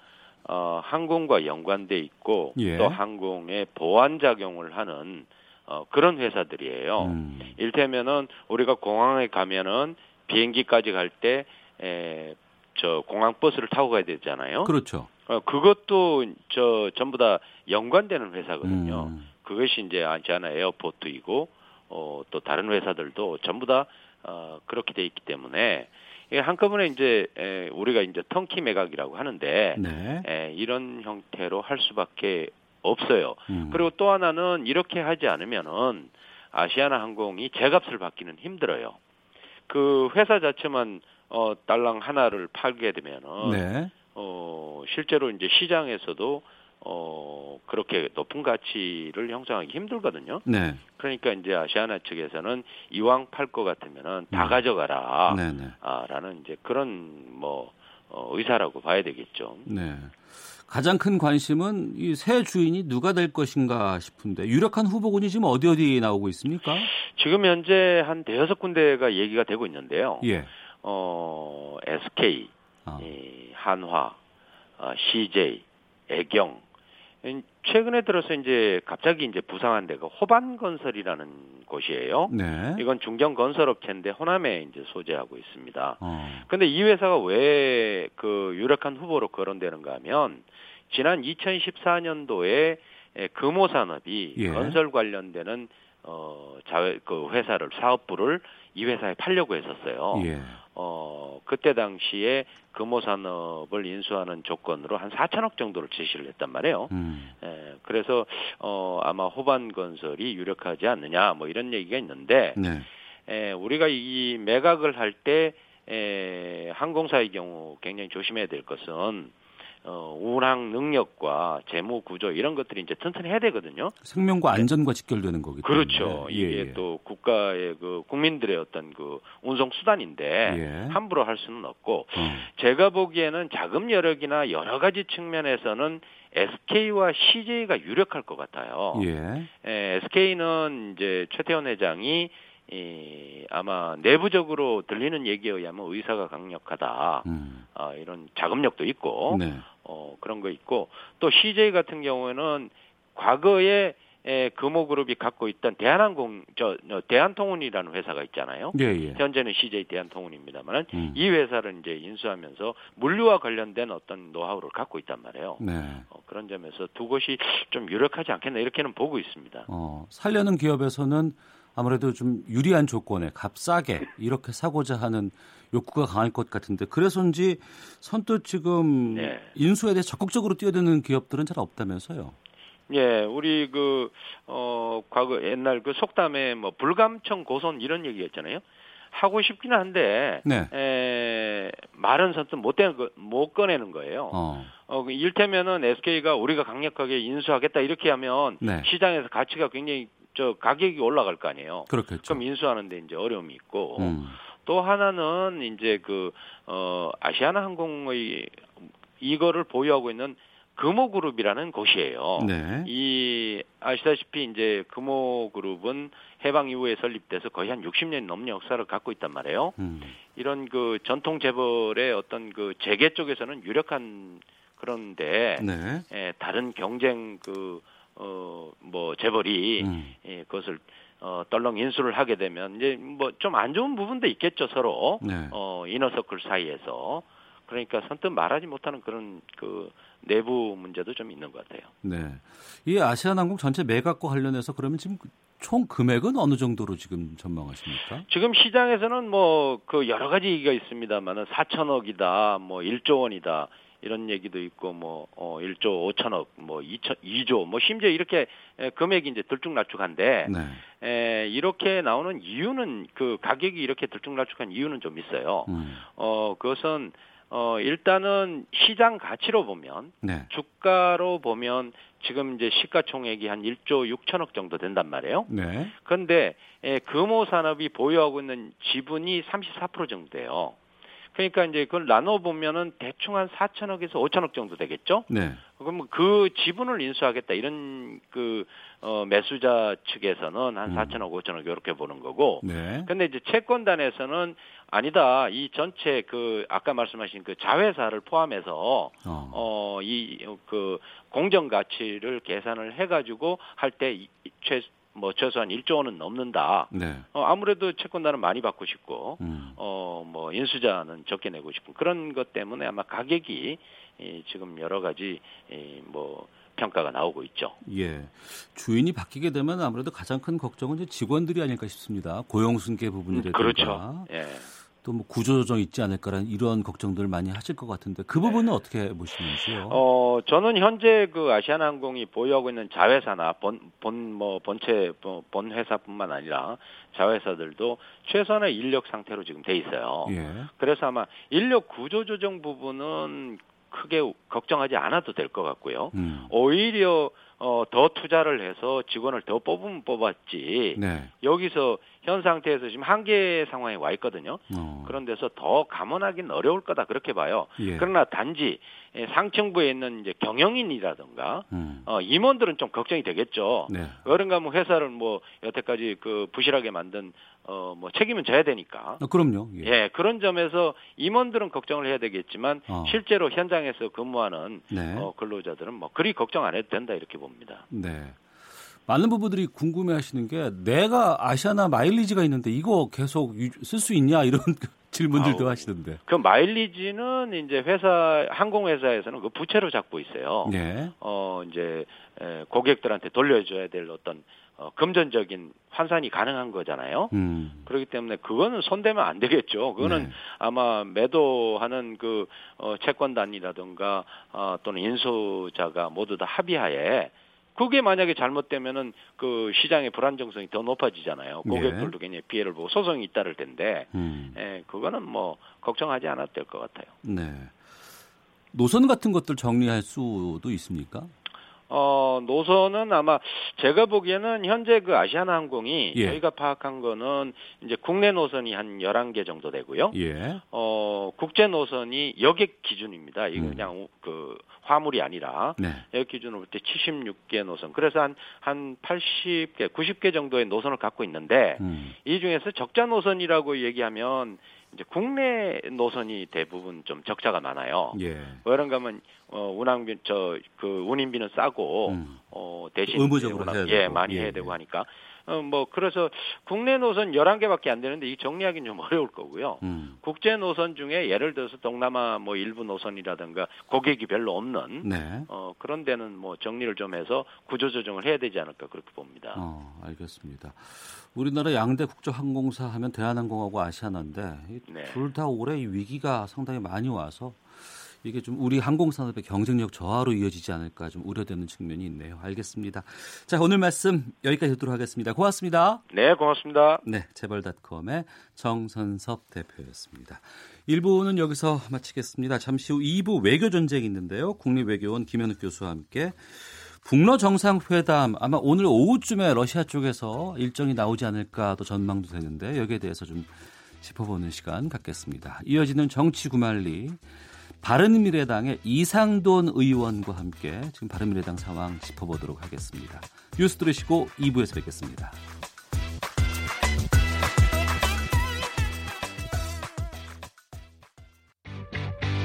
어, 항공과 연관돼 있고 예. 또 항공의 보안 작용을 하는 어, 그런 회사들이에요. 음. 일테면은 우리가 공항에 가면은 비행기까지 갈때 에, 저 공항 버스를 타고 가야 되잖아요. 그렇죠. 어, 그것도 저 전부 다 연관되는 회사거든요. 음. 그것이 이제 아시아나 에어포트이고 어, 또 다른 회사들도 전부 다 어, 그렇게 돼 있기 때문에 이게 한꺼번에 이제 에, 우리가 이제 턴키 매각이라고 하는데 네. 에, 이런 형태로 할 수밖에 없어요. 음. 그리고 또 하나는 이렇게 하지 않으면은 아시아나 항공이 제값을 받기는 힘들어요. 그 회사 자체만 어 달랑 하나를 팔게 되면은 네. 어 실제로 이제 시장에서도 어 그렇게 높은 가치를 형성하기 힘들거든요. 네. 그러니까 이제 아시아나 측에서는 이왕 팔 것 같으면은 다 네. 가져가라. 네, 네. 아라는 이제 그런 뭐 어, 의사라고 봐야 되겠죠. 네. 가장 큰 관심은 이 새 주인이 누가 될 것인가 싶은데 유력한 후보군이 지금 어디 어디 나오고 있습니까? 지금 현재 한 대여섯 군데가 얘기가 되고 있는데요. 예. 어, SK, 아. 이, 한화, 어, CJ, 애경, 최근에 들어서 이제 갑자기 이제 부상한 데가 호반건설이라는 곳이에요. 네. 이건 중견 건설업체인데 호남에 이제 소재하고 있습니다. 어. 근데 이 회사가 왜 그 유력한 후보로 거론되는가 하면 지난 2014년도에 금호 산업이 예. 건설 관련되는 어 자회 그 회사를 사업부를 이 회사에 팔려고 했었어요. 예. 어 그때 당시에 금호 산업을 인수하는 조건으로 한 4천억 정도를 제시를 했단 말이에요. 음. 예, 그래서 어 아마 호반 건설이 유력하지 않느냐 뭐 이런 얘기가 있는데 네. 에, 우리가 이 매각을 할때 항공사의 경우 굉장히 조심해야 될 것은 어, 운항 능력과 재무 구조 이런 것들이 이제 튼튼히 해야 되거든요. 생명과 네. 안전과 직결되는 거기 때문에. 그렇죠. 예, 이게 예. 또 국가의 그 국민들의 어떤 그 운송 수단인데 예. 함부로 할 수는 없고 어. 제가 보기에는 자금 여력이나 여러 가지 측면에서는 SK와 CJ가 유력할 것 같아요. 예. 에, SK는 이제 최태원 회장이 이 아마 내부적으로 들리는 얘기에 의하면 의사가 강력하다. 음. 아, 이런 자금력도 있고 네. 어, 그런 거 있고 또 CJ 같은 경우에는 과거에 에, 금호그룹이 갖고 있던 대한항공 저, 저 대한통운이라는 회사가 있잖아요. 예, 예. 현재는 CJ 대한통운입니다만은 음. 이 회사를 이제 인수하면서 물류와 관련된 어떤 노하우를 갖고 있단 말이에요. 네. 어, 그런 점에서 두 곳이 좀 유력하지 않겠나 이렇게는 보고 있습니다. 어, 살려는 기업에서는 아무래도 좀 유리한 조건에 값싸게 이렇게 사고자 하는 욕구가 강할 것 같은데 그래서인지 선뜻 지금 네. 인수에 대해 적극적으로 뛰어드는 기업들은 잘 없다면서요. 예, 우리 그, 어, 과거 옛날 그 속담에 뭐 불감청 고손 이런 얘기 했잖아요. 하고 싶긴 한데, 네. 에, 말은 선뜻 못, 못 꺼내는 거예요. 어. 어, 그 일테면은 SK가 우리가 강력하게 인수하겠다 이렇게 하면 네. 시장에서 가치가 굉장히 저 가격이 올라갈 거 아니에요. 그렇겠죠. 그럼 인수하는데 이제 어려움이 있고 음. 또 하나는 이제 그 어, 아시아나 항공의 이거를 보유하고 있는 금호그룹이라는 곳이에요. 네. 이 아시다시피 이제 금호그룹은 해방 이후에 설립돼서 거의 한 60년 넘는 역사를 갖고 있단 말이에요. 음. 이런 그 전통 재벌의 어떤 그 재계 쪽에서는 유력한 그런데 네. 예, 다른 경쟁 그 어, 뭐, 재벌이, 음. 예, 그것을, 어, 떨렁 인수를 하게 되면, 이제 뭐, 좀 안 좋은 부분도 있겠죠, 서로. 네. 어, 이너서클 사이에서. 그러니까 선뜻 말하지 못하는 그런 그 내부 문제도 좀 있는 것 같아요. 네. 이 아시아나항공 전체 매각과 관련해서 그러면 지금 총 금액은 어느 정도로 지금 전망하십니까? 지금 시장에서는 뭐 그 여러 가지 얘기가 있습니다만은 4천억이다, 뭐 1조 원이다. 이런 얘기도 있고 뭐 어, 1조 5천억 뭐 2천 2조 뭐 심지어 이렇게 에, 금액이 이제 들쭉날쭉한데 네. 에, 이렇게 나오는 이유는 그 가격이 이렇게 들쭉날쭉한 이유는 좀 있어요. 음. 어 그것은 어 일단은 시장 가치로 보면 네. 주가로 보면 지금 이제 시가총액이 한 1조 6천억 정도 된단 말이에요. 네. 그런데 에, 금호 산업이 보유하고 있는 지분이 34% 정도 돼요. 그러니까 이제 그걸 나눠 보면은 대충 한 4천억에서 5천억 정도 되겠죠. 네. 그럼 그 지분을 인수하겠다 이런 그 어, 매수자 측에서는 한 음. 4천억, 5천억 이렇게 보는 거고. 네. 근데 이제 채권단에서는 아니다. 이 전체 그 아까 말씀하신 그 자회사를 포함해서 어, 어이그 공정 가치를 계산을 해 가지고 할 때 최, 뭐 최소한 1조 원은 넘는다. 네. 어, 아무래도 채권단은 많이 받고 싶고 음. 어뭐 인수자는 적게 내고 싶은 그런 것 때문에 아마 가격이 이, 지금 여러 가지 이, 뭐 평가가 나오고 있죠. 예. 주인이 바뀌게 되면 아무래도 가장 큰 걱정은 이제 직원들이 아닐까 싶습니다. 고용 승계 부분이라든가. 음, 그렇죠. 예. 또 뭐 구조조정 있지 않을까라는 이런 걱정들을 많이 하실 것 같은데 그 부분은 네. 어떻게 보시는지요? 어 저는 현재 그 아시아나항공이 보유하고 있는 자회사나 본 본 뭐 본체 본 회사뿐만 아니라 자회사들도 최선의 인력 상태로 지금 돼 있어요. 예. 그래서 아마 인력 구조조정 부분은 크게 걱정하지 않아도 될 것 같고요. 음. 오히려 어, 더 투자를 해서 직원을 더 뽑으면 뽑았지. 네. 여기서 현 상태에서 지금 한계 상황에 와 있거든요. 어. 그런 데서 더 감원하기는 어려울 거다 그렇게 봐요. 예. 그러나 단지 예, 상층부에 있는 이제 경영인이라든가 음. 어, 임원들은 좀 걱정이 되겠죠. 네. 그런가 뭐 회사를 뭐 여태까지 그 부실하게 만든 어, 뭐 책임은 져야 되니까. 어, 그럼요. 예. 예. 그런 점에서 임원들은 걱정을 해야 되겠지만 어. 실제로 현장에서 근무하는 네. 어, 근로자들은 뭐 그리 걱정 안 해도 된다 이렇게 봅니다. 네. 많은 부부들이 궁금해하시는 게 내가 아시아나 마일리지가 있는데 이거 계속 쓸 수 있냐 이런 질문들도 아우, 하시던데. 그 마일리지는 이제 회사 항공 회사에서는 그 부채로 잡고 있어요. 네. 어 이제 에, 고객들한테 돌려줘야 될 어떤 어, 금전적인 환산이 가능한 거잖아요. 음. 그렇기 때문에 그거는 손대면 안 되겠죠. 그거는 네. 아마 매도하는 그 어, 채권단이라든가 어, 또는 인수자가 모두 다 합의하에 그게 만약에 잘못되면은 그 시장의 불안정성이 더 높아지잖아요. 네. 고객들도 굉장히 피해를 보고 소송이 잇따를 텐데, 음. 예, 그거는 뭐 걱정하지 않아도 될 것 같아요. 네. 노선 같은 것들 정리할 수도 있습니까? 어, 노선은 아마 제가 보기에는 현재 그 아시아나 항공이 예. 저희가 파악한 거는 이제 국내 노선이 한 11개 정도 되고요. 예. 어, 국제 노선이 여객 기준입니다. 이거 음. 그냥 그 화물이 아니라 네. 여객 기준으로 볼 때 76개 노선. 그래서 한 한 80개, 90개 정도의 노선을 갖고 있는데 음. 이 중에서 적자 노선이라고 얘기하면 이제 국내 노선이 대부분 좀 적자가 많아요. 예. 그런가 하면 어 운항비 저그 운임비는 싸고 음. 어 대신 의무적으로 운항, 예, 많이 예. 해야 되고 하니까 어, 뭐 그래서 국내 노선 11개밖에 안 되는데 이 정리하기는 좀 어려울 거고요. 음. 국제 노선 중에 예를 들어서 동남아 뭐 일부 노선이라든가 고객이 별로 없는 네. 어, 그런 데는 뭐 정리를 좀 해서 구조 조정을 해야 되지 않을까 그렇게 봅니다. 어, 알겠습니다. 우리나라 양대 국제 항공사 하면 대한항공하고 아시아나인데 네. 둘다 올해 위기가 상당히 많이 와서 이게 좀 우리 항공산업의 경쟁력 저하로 이어지지 않을까 좀 우려되는 측면이 있네요. 알겠습니다. 자, 오늘 말씀 여기까지 듣도록 하겠습니다. 고맙습니다. 네, 고맙습니다. 네, 재벌닷컴의 정선섭 대표였습니다. 1부는 여기서 마치겠습니다. 잠시 후 2부 외교 전쟁이 있는데요. 국립외교원 김현욱 교수와 함께 북러 정상회담 아마 오늘 오후쯤에 러시아 쪽에서 일정이 나오지 않을까 또 전망도 되는데 여기에 대해서 좀 짚어보는 시간 갖겠습니다. 이어지는 정치 구말리 바른미래당의 이상돈 의원과 함께 지금 바른미래당 상황 짚어보도록 하겠습니다. 뉴스 들으시고 2부에서 뵙겠습니다.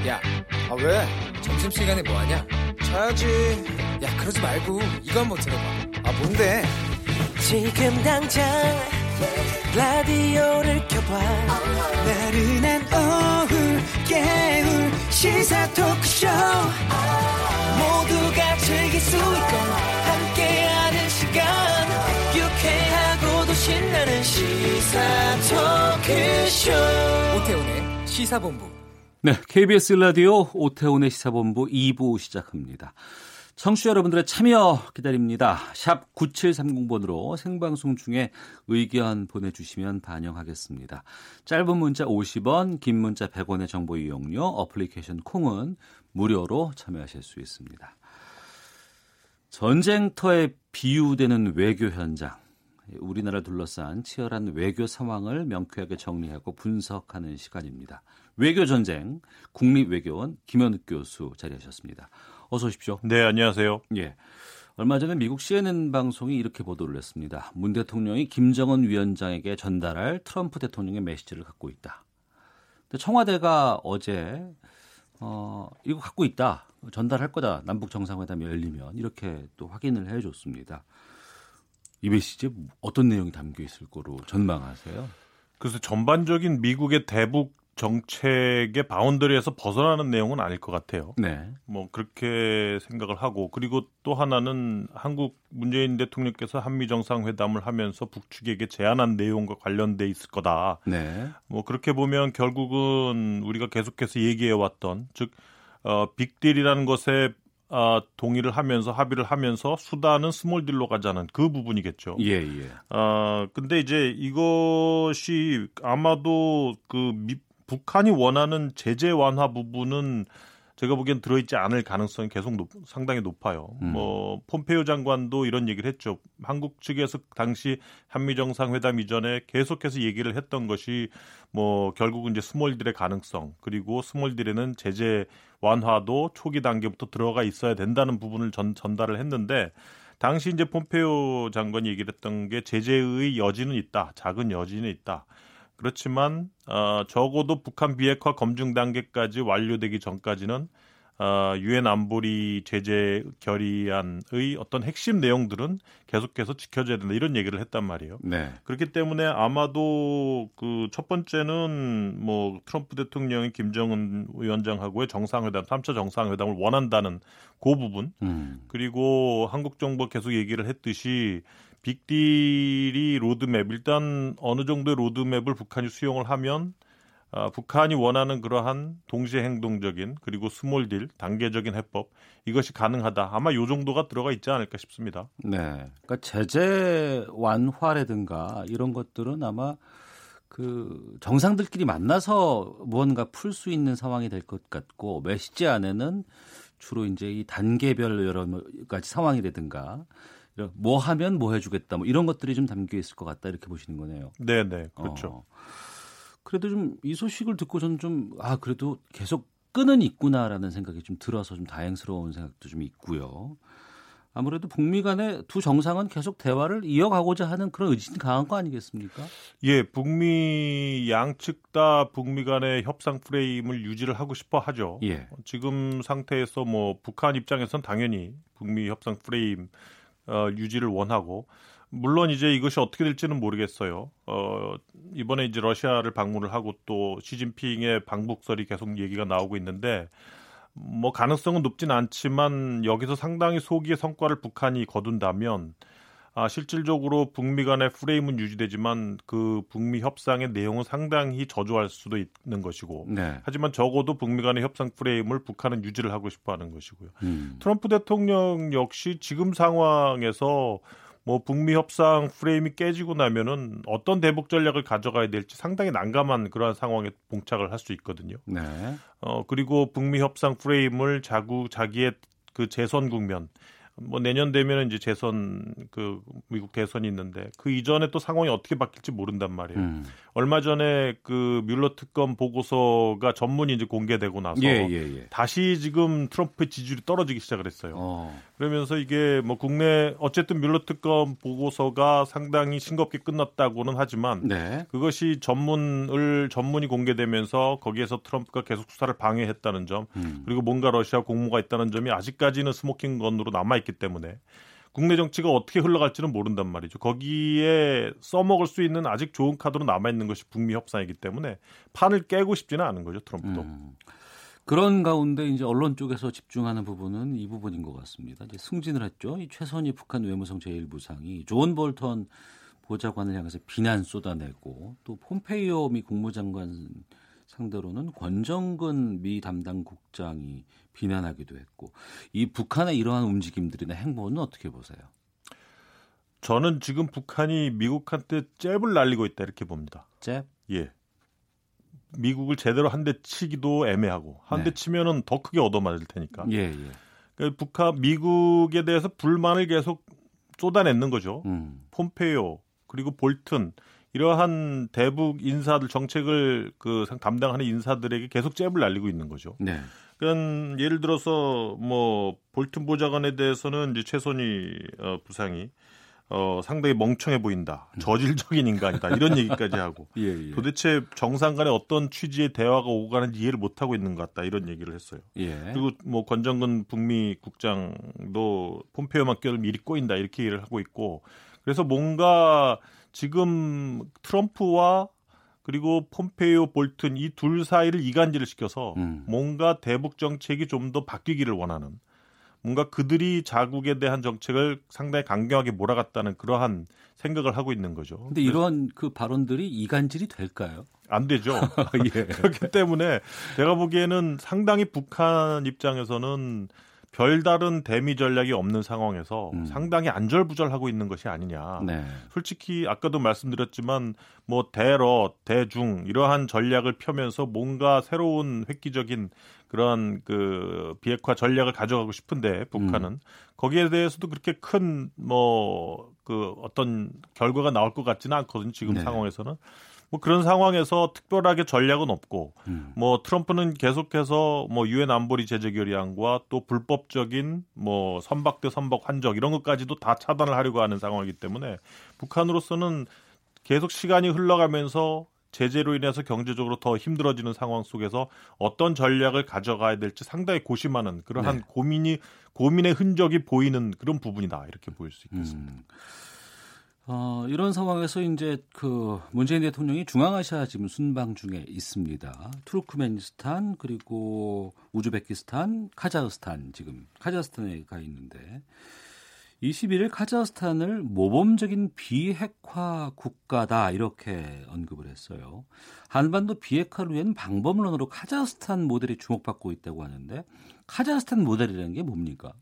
야, 아 왜? 점심시간에 뭐하냐? 자야지. 야, 그러지 말고 이거 한번 들어봐. 아 뭔데? 지금 당장 라디오를 켜봐. 나른한 오후 깨울 시사 토크쇼. 모두가 즐길 수 있고 함께하는 시간. 유쾌하고도 신나는 시사 토크쇼. 오태훈의 시사본부. 네, KBS 라디오 오태훈의 시사본부 2부 시작합니다. 청취자 여러분들의 참여 기다립니다. 샵 9730번으로 생방송 중에 의견 보내주시면 반영하겠습니다. 짧은 문자 50원, 긴 문자 100원의 정보 이용료, 어플리케이션 콩은 무료로 참여하실 수 있습니다. 전쟁터에 비유되는 외교 현장. 우리나라를 둘러싼 치열한 외교 상황을 명쾌하게 정리하고 분석하는 시간입니다. 외교 전쟁 국립외교원 김현욱 교수 자리하셨습니다. 어서 오십시오. 네, 안녕하세요. 예. 얼마 전에 미국 CNN 방송이 이렇게 보도를 했습니다. 문 대통령이 김정은 위원장에게 전달할 트럼프 대통령의 메시지를 갖고 있다. 근데 청와대가 어제 어, 이거 갖고 있다. 전달할 거다. 남북 정상회담이 열리면 이렇게 또 확인을 해 줬습니다. 이 메시지에 어떤 내용이 담겨 있을 거로 전망하세요? 그래서 전반적인 미국의 대북 정책의 boundary에서 벗어나는 내용은 아닐 것 같아요. 네. 뭐 그렇게 생각을 하고 그리고 또 하나는 한국 문재인 대통령께서 한미 정상회담을 하면서 북측에게 제안한 내용과 관련돼 있을 거다. 네. 뭐 그렇게 보면 결국은 우리가 계속해서 얘기해 왔던 즉 어, 빅딜이라는 것에 어, 동의를 하면서 합의를 하면서 수단은 small deal로 가자는 그 부분이겠죠. 예, 예. 어, 근데 이제 이것이 아마도 그 미, 북한이 원하는 제재 완화 부분은 제가 보기엔 들어있지 않을 가능성이 계속 높, 상당히 높아요. 음. 뭐 폼페이오 장관도 이런 얘기를 했죠. 한국 측에서 당시 한미 정상회담 이전에 계속해서 얘기를 했던 것이 뭐 결국은 이제 스몰딜의 가능성 그리고 스몰딜에는 제재 완화도 초기 단계부터 들어가 있어야 된다는 부분을 전, 전달을 했는데 당시 이제 폼페이오 장관이 얘기를 했던 게 제재의 여지는 있다. 작은 여지는 있다. 그렇지만 어, 적어도 북한 비핵화 검증 단계까지 완료되기 전까지는 어, 유엔 안보리 제재 결의안의 어떤 핵심 내용들은 계속해서 지켜져야 된다 이런 얘기를 했단 말이에요. 네. 그렇기 때문에 아마도 그 첫 번째는 뭐 트럼프 대통령이 김정은 위원장하고의 정상회담, 3차 정상회담을 원한다는 그 부분. 음. 그리고 한국 정부 계속 얘기를 했듯이 빅딜이 로드맵 일단 어느 정도의 로드맵을 북한이 수용을 하면 어, 북한이 원하는 그러한 동시에 행동적인 그리고 small deal 단계적인 해법 이것이 가능하다. 아마 요 정도가 들어가 있지 않을까 싶습니다. 네. 그러니까 제재 완화라든가 이런 것들은 아마 그 정상들끼리 만나서 무언가 풀 수 있는 상황이 될 것 같고 메시지 안에는 주로 이제 이 단계별 여러 가지 상황이라든가 뭐 하면 뭐 해주겠다 뭐 이런 것들이 좀 담겨 있을 것 같다 이렇게 보시는 거네요. 네, 네, 그렇죠. 어. 그래도 좀 이 소식을 듣고 저는 좀 아 그래도 계속 끈은 있구나라는 생각이 좀 들어서 좀 다행스러운 생각도 좀 있고요. 아무래도 북미 간의 두 정상은 계속 대화를 이어가고자 하는 그런 의지는 강한 거 아니겠습니까? 예, 북미 양측 다 북미 간의 협상 프레임을 유지를 하고 싶어 하죠. 예. 지금 상태에서 뭐 북한 입장에선 당연히 북미 협상 프레임 어, 유지를 원하고 물론 이제 이것이 어떻게 될지는 모르겠어요. 어, 이번에 이제 러시아를 방문을 하고 또 시진핑의 방북설이 계속 얘기가 나오고 있는데 뭐 가능성은 높진 않지만 여기서 상당히 소기의 성과를 북한이 거둔다면 아, 실질적으로 북미 간의 프레임은 유지되지만 그 북미 협상의 내용은 상당히 저조할 수도 있는 것이고 네. 하지만 적어도 북미 간의 협상 프레임을 북한은 유지를 하고 싶어 하는 것이고요. 음. 트럼프 대통령 역시 지금 상황에서 뭐 북미 협상 프레임이 깨지고 나면은 어떤 대북 전략을 가져가야 될지 상당히 난감한 그러한 상황에 봉착을 할 수 있거든요. 네. 어 그리고 북미 협상 프레임을 자구 자기의 그 재선 국면 뭐 내년 되면 이제 재선 그 미국 대선이 있는데 그 이전에 또 상황이 어떻게 바뀔지 모른단 말이에요. 음. 얼마 전에 그 뮬러 특검 보고서가 전문이 이제 공개되고 나서 예, 예, 예. 다시 지금 트럼프의 지지율이 떨어지기 시작을 했어요. 어. 그러면서 이게 뭐 국내 어쨌든 뮬러 특검 보고서가 상당히 싱겁게 끝났다고는 하지만 네. 그것이 전문을 전문이 공개되면서 거기에서 트럼프가 계속 수사를 방해했다는 점 음. 그리고 뭔가 러시아 공모가 있다는 점이 아직까지는 smoking gun으로 남아 있기 때문에 국내 정치가 어떻게 흘러갈지는 모른단 말이죠. 거기에 써먹을 수 있는 아직 좋은 카드로 남아 있는 것이 북미 협상이기 때문에 판을 깨고 싶지는 않은 거죠 트럼프도. 음. 그런 가운데 이제 언론 쪽에서 집중하는 부분은 이 부분인 것 같습니다. 이제 승진을 했죠. 이 최선희 북한 외무성 제1부상이 존 볼턴 보좌관을 향해서 비난 쏟아내고 또 폼페이오 미 국무장관 상대로는 권정근 미 담당 국장이 비난하기도 했고 이 북한의 이러한 움직임들이나 행보는 어떻게 보세요? 저는 지금 북한이 미국한테 잽을 날리고 있다 이렇게 봅니다. 잽? 예. 미국을 제대로 한 대 치기도 애매하고 한대 네. 치면은 더 크게 얻어맞을 테니까. 예, 예. 그러니까 북한 미국에 대해서 불만을 계속 쏟아내는 거죠. 음. 폼페이오 그리고 볼튼 이러한 대북 인사들 정책을 그 담당하는 인사들에게 계속 잽을 날리고 있는 거죠. 네. 그러니까 예를 들어서 뭐 볼튼 보좌관에 대해서는 이제 최선희 어, 부상이 어, 상당히 멍청해 보인다. 음. 저질적인 인간이다. 이런 얘기까지 하고. 예, 예. 도대체 정상 간에 어떤 취지의 대화가 오고 가는지 이해를 못하고 있는 것 같다. 이런 얘기를 했어요. 예. 그리고 뭐 권정근 북미 국장도 폼페이오만 껴도 미리 꼬인다. 이렇게 얘기를 하고 있고. 그래서 뭔가 지금 트럼프와 그리고 폼페이오 볼튼 이 둘 사이를 이간질을 시켜서 음. 뭔가 대북 정책이 좀 더 바뀌기를 원하는 뭔가 그들이 자국에 대한 정책을 상당히 강경하게 몰아갔다는 그러한 생각을 하고 있는 거죠. 근데 이러한 그 발언들이 이간질이 될까요? 안 되죠. 예. 그렇기 때문에 제가 보기에는 상당히 북한 입장에서는 별다른 대미 전략이 없는 상황에서 음. 상당히 안절부절하고 있는 것이 아니냐. 네. 솔직히 아까도 말씀드렸지만 뭐 대러, 대중 이러한 전략을 펴면서 뭔가 새로운 획기적인 그런 그 비핵화 전략을 가져가고 싶은데 북한은 음. 거기에 대해서도 그렇게 큰 뭐 그 어떤 결과가 나올 것 같지는 않거든요. 지금 네. 상황에서는. 뭐 그런 상황에서 특별하게 전략은 없고 음. 뭐 트럼프는 계속해서 뭐 유엔 안보리 제재 결의안과 또 불법적인 뭐 선박 대 선박 환적 이런 것까지도 다 차단을 하려고 하는 상황이기 때문에 북한으로서는 계속 시간이 흘러가면서 제재로 인해서 경제적으로 더 힘들어지는 상황 속에서 어떤 전략을 가져가야 될지 상당히 고심하는 그러한 네. 고민이 고민의 흔적이 보이는 그런 부분이다 이렇게 보일 수 있겠습니다. 음. 어, 이런 상황에서 이제 그 문재인 대통령이 중앙아시아 지금 순방 중에 있습니다. 투르크메니스탄 그리고 우즈베키스탄, 카자흐스탄 지금 카자흐스탄에 가 있는데 21일 카자흐스탄을 모범적인 비핵화 국가다 이렇게 언급을 했어요. 한반도 비핵화를 위한 방법론으로 카자흐스탄 모델이 주목받고 있다고 하는데 카자흐스탄 모델이라는 게 뭡니까?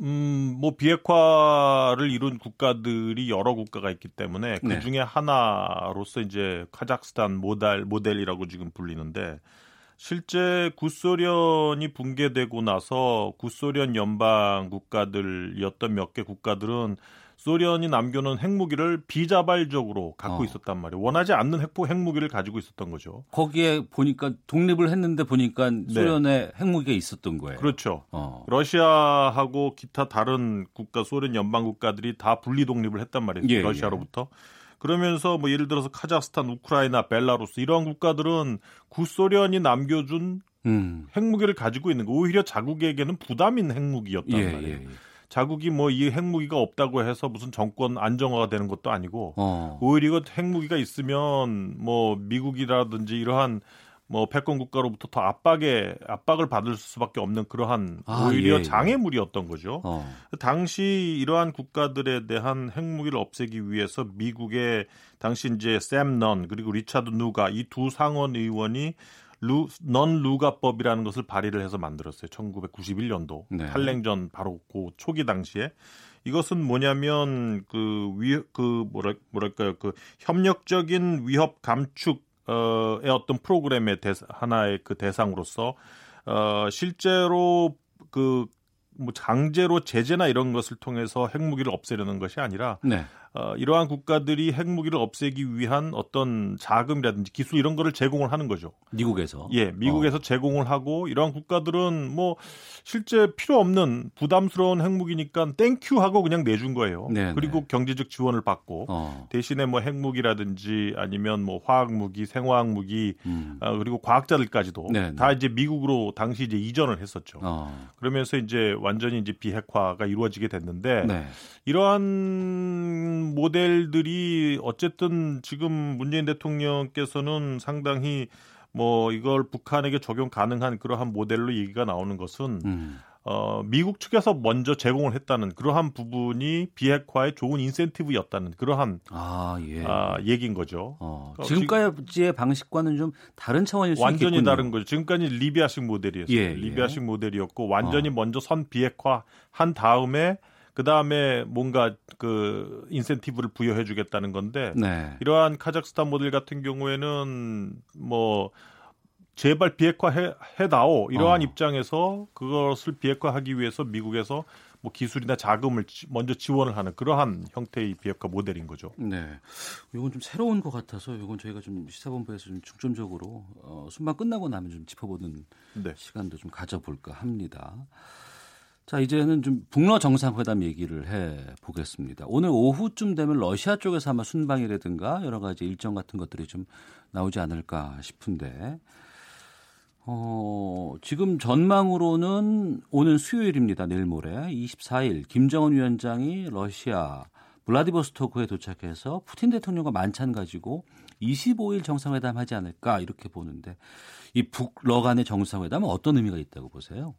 음, 뭐 비핵화를 이룬 국가들이 여러 국가가 있기 때문에 그 네. 중에 네. 하나로서 이제 카자흐스탄 모델 모델이라고 지금 불리는데 실제 구소련이 붕괴되고 나서 구소련 연방 국가들이었던 몇 개 국가들은 소련이 남겨놓은 핵무기를 비자발적으로 갖고 어. 있었단 말이에요. 원하지 않는 핵포 핵무기를 가지고 있었던 거죠. 거기에 보니까 독립을 했는데 보니까 네. 소련의 네. 핵무기가 있었던 거예요. 그렇죠. 어. 러시아하고 기타 다른 국가 소련 연방 국가들이 다 분리 독립을 했단 말이에요. 예, 러시아로부터. 예. 그러면서 뭐 예를 들어서 카자흐스탄, 우크라이나, 벨라루스 이러한 국가들은 구소련이 남겨준 음. 핵무기를 가지고 있는 거 오히려 자국에게는 부담인 핵무기였단 예, 말이에요. 자국이 뭐 이 핵무기가 없다고 해서 무슨 정권 안정화가 되는 것도 아니고 어. 오히려 핵무기가 있으면 뭐 미국이라든지 이러한 뭐 패권 국가로부터 더 압박에 압박을 받을 수밖에 없는 그러한 아, 오히려 예, 예. 장애물이었던 거죠. 어. 당시 이러한 국가들에 대한 핵무기를 없애기 위해서 미국의 당시 이제 샘 넌 그리고 리차드 루가 이 두 상원 의원이 루, 넌 루가법이라는 것을 발의를 해서 만들었어요. 1991년도 네. 탈냉전 바로 그 초기 당시에 이것은 뭐냐면 그위그 뭐랄 뭐랄까요 그 협력적인 위협 감축 어의 어떤 프로그램의 대, 하나의 그 대상으로서 어 실제로 그뭐 강제로 제재나 이런 것을 통해서 핵무기를 없애려는 것이 아니라 네. 어, 이러한 국가들이 핵무기를 없애기 위한 어떤 자금이라든지 기술 이런 거를 제공을 하는 거죠. 미국에서. 예, 미국에서 어. 제공을 하고 이러한 국가들은 뭐 실제 필요 없는 부담스러운 핵무기니까 thank you 하고 그냥 내준 거예요. 네네. 그리고 네. 경제적 지원을 받고 어. 대신에 뭐 핵무기라든지 아니면 뭐 화학무기, 생화학무기 음. 어, 그리고 과학자들까지도 네네. 다 이제 미국으로 당시 이제 이전을 했었죠. 어. 그러면서 이제 완전히 이제 비핵화가 이루어지게 됐는데 네. 이러한 모델들이 어쨌든 지금 문재인 대통령께서는 상당히 뭐 이걸 북한에게 적용 가능한 그러한 모델로 얘기가 나오는 것은 음. 어, 미국 측에서 먼저 제공을 했다는 그러한 부분이 비핵화에 좋은 인센티브였다는 그러한 아, 예. 아, 얘기인 거죠. 어, 그러니까 지금까지의 방식과는 좀 다른 차원일 수 완전히 있겠군요. 다른 거죠. 지금까지 리비아식 모델이었어요. 예, 예. 리비아식 모델이었고 완전히 어. 먼저 선 비핵화 한 다음에 그 다음에 뭔가 그 인센티브를 부여해 주겠다는 건데 네. 이러한 카자흐스탄 모델 같은 경우에는 뭐 제발 비핵화해 해다오 이러한 어. 입장에서 그것을 비핵화하기 위해서 미국에서 뭐 기술이나 자금을 먼저 지원을 하는 그러한 형태의 비핵화 모델인 거죠. 네, 이건 좀 새로운 것 같아서 이건 저희가 좀 시사본부에서 좀 중점적으로 어, 순방 끝나고 나면 좀 짚어보는 네. 시간도 좀 가져볼까 합니다. 자, 이제는 좀 북러 정상회담 얘기를 해 보겠습니다. 오늘 오후쯤 되면 러시아 쪽에서 아마 순방이라든가 여러 가지 일정 같은 것들이 좀 나오지 않을까 싶은데, 어, 지금 전망으로는 오는 수요일입니다. 내일 모레 24일 김정은 위원장이 러시아 블라디보스토크에 도착해서 푸틴 대통령과 만찬 가지고 25일 정상회담 하지 않을까 이렇게 보는데 이 북러 간의 정상회담은 어떤 의미가 있다고 보세요?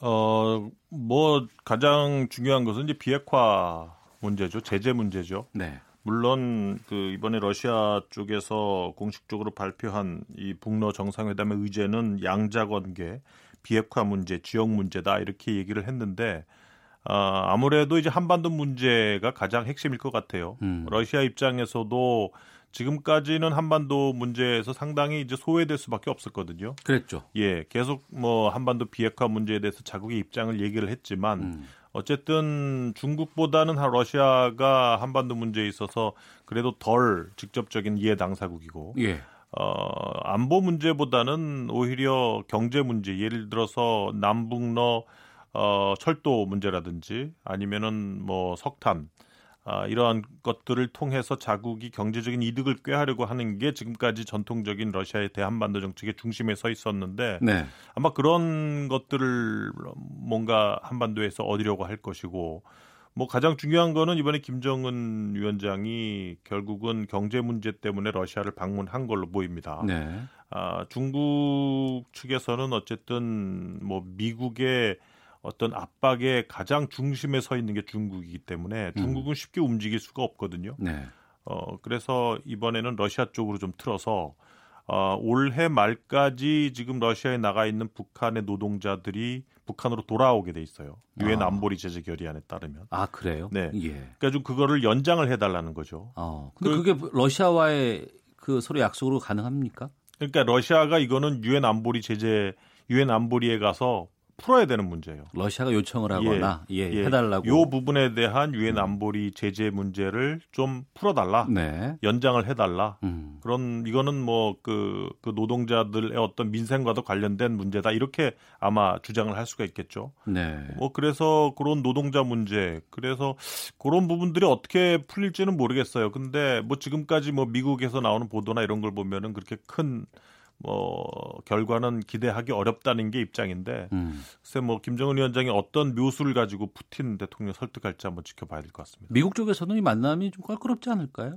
어, 뭐 가장 중요한 것은 이제 비핵화 문제죠. 제재 문제죠. 네. 물론 그 이번에 러시아 쪽에서 공식적으로 발표한 이 북러 정상회담의 의제는 양자 관계, 비핵화 문제, 지역 문제다 이렇게 얘기를 했는데 아, 아무래도 이제 한반도 문제가 가장 핵심일 것 같아요. 음. 러시아 입장에서도 지금까지는 한반도 문제에서 상당히 이제 소외될 수밖에 없었거든요. 그랬죠. 예, 계속 뭐 한반도 비핵화 문제에 대해서 자국의 입장을 얘기를 했지만 음. 어쨌든 중국보다는 러시아가 한반도 문제에 있어서 그래도 덜 직접적인 이해 당사국이고 예. 어, 안보 문제보다는 오히려 경제 문제 예를 들어서 남북러 어, 철도 문제라든지 아니면은 뭐 석탄 아, 이러한 것들을 통해서 자국이 경제적인 이득을 꾀하려고 하는 게 지금까지 전통적인 러시아의 대한반도 정책의 중심에 서 있었는데 네. 아마 그런 것들을 뭔가 한반도에서 얻으려고 할 것이고 뭐 가장 중요한 거는 이번에 김정은 위원장이 결국은 경제 문제 때문에 러시아를 방문한 걸로 보입니다. 네. 아, 중국 측에서는 어쨌든 뭐 미국의 어떤 압박의 가장 중심에 서 있는 게 중국이기 때문에 음. 중국은 음. 쉽게 움직일 수가 없거든요. 네. 어, 그래서 이번에는 러시아 쪽으로 좀 틀어서 어, 올해 말까지 지금 러시아에 나가 있는 북한의 노동자들이 북한으로 돌아오게 돼 있어요. 유엔 아. 안보리 제재 결의안에 따르면. 아 그래요? 네. 예. 그러니까 좀 그거를 연장을 해달라는 거죠. 어. 근데 그, 게 러시아와의 그 서로 약속으로 가능합니까? 그러니까 러시아가 이거는 유엔 안보리 제재 유엔 안보리에 가서 풀어야 되는 문제예요. 러시아가 요청을 하거나 예, 예, 예. 해달라고. 이 부분에 대한 유엔 음. 안보리 제재 문제를 좀 풀어달라. 네. 연장을 해달라. 음. 그런 이거는 뭐그 그 노동자들의 어떤 민생과도 관련된 문제다 이렇게 아마 주장을 할 수가 있겠죠. 네. 뭐 그래서 그런 노동자 문제 그래서 그런 부분들이 어떻게 풀릴지는 모르겠어요. 근데 뭐 지금까지 뭐 미국에서 나오는 보도나 이런 걸 보면은 그렇게 큰 뭐 결과는 기대하기 어렵다는 게 입장인데 음. 글쎄 뭐 김정은 위원장이 어떤 묘수를 가지고 푸틴 대통령 설득할지 한번 지켜봐야 될 것 같습니다. 미국 쪽에서는 이 만남이 좀 껄끄럽지 않을까요?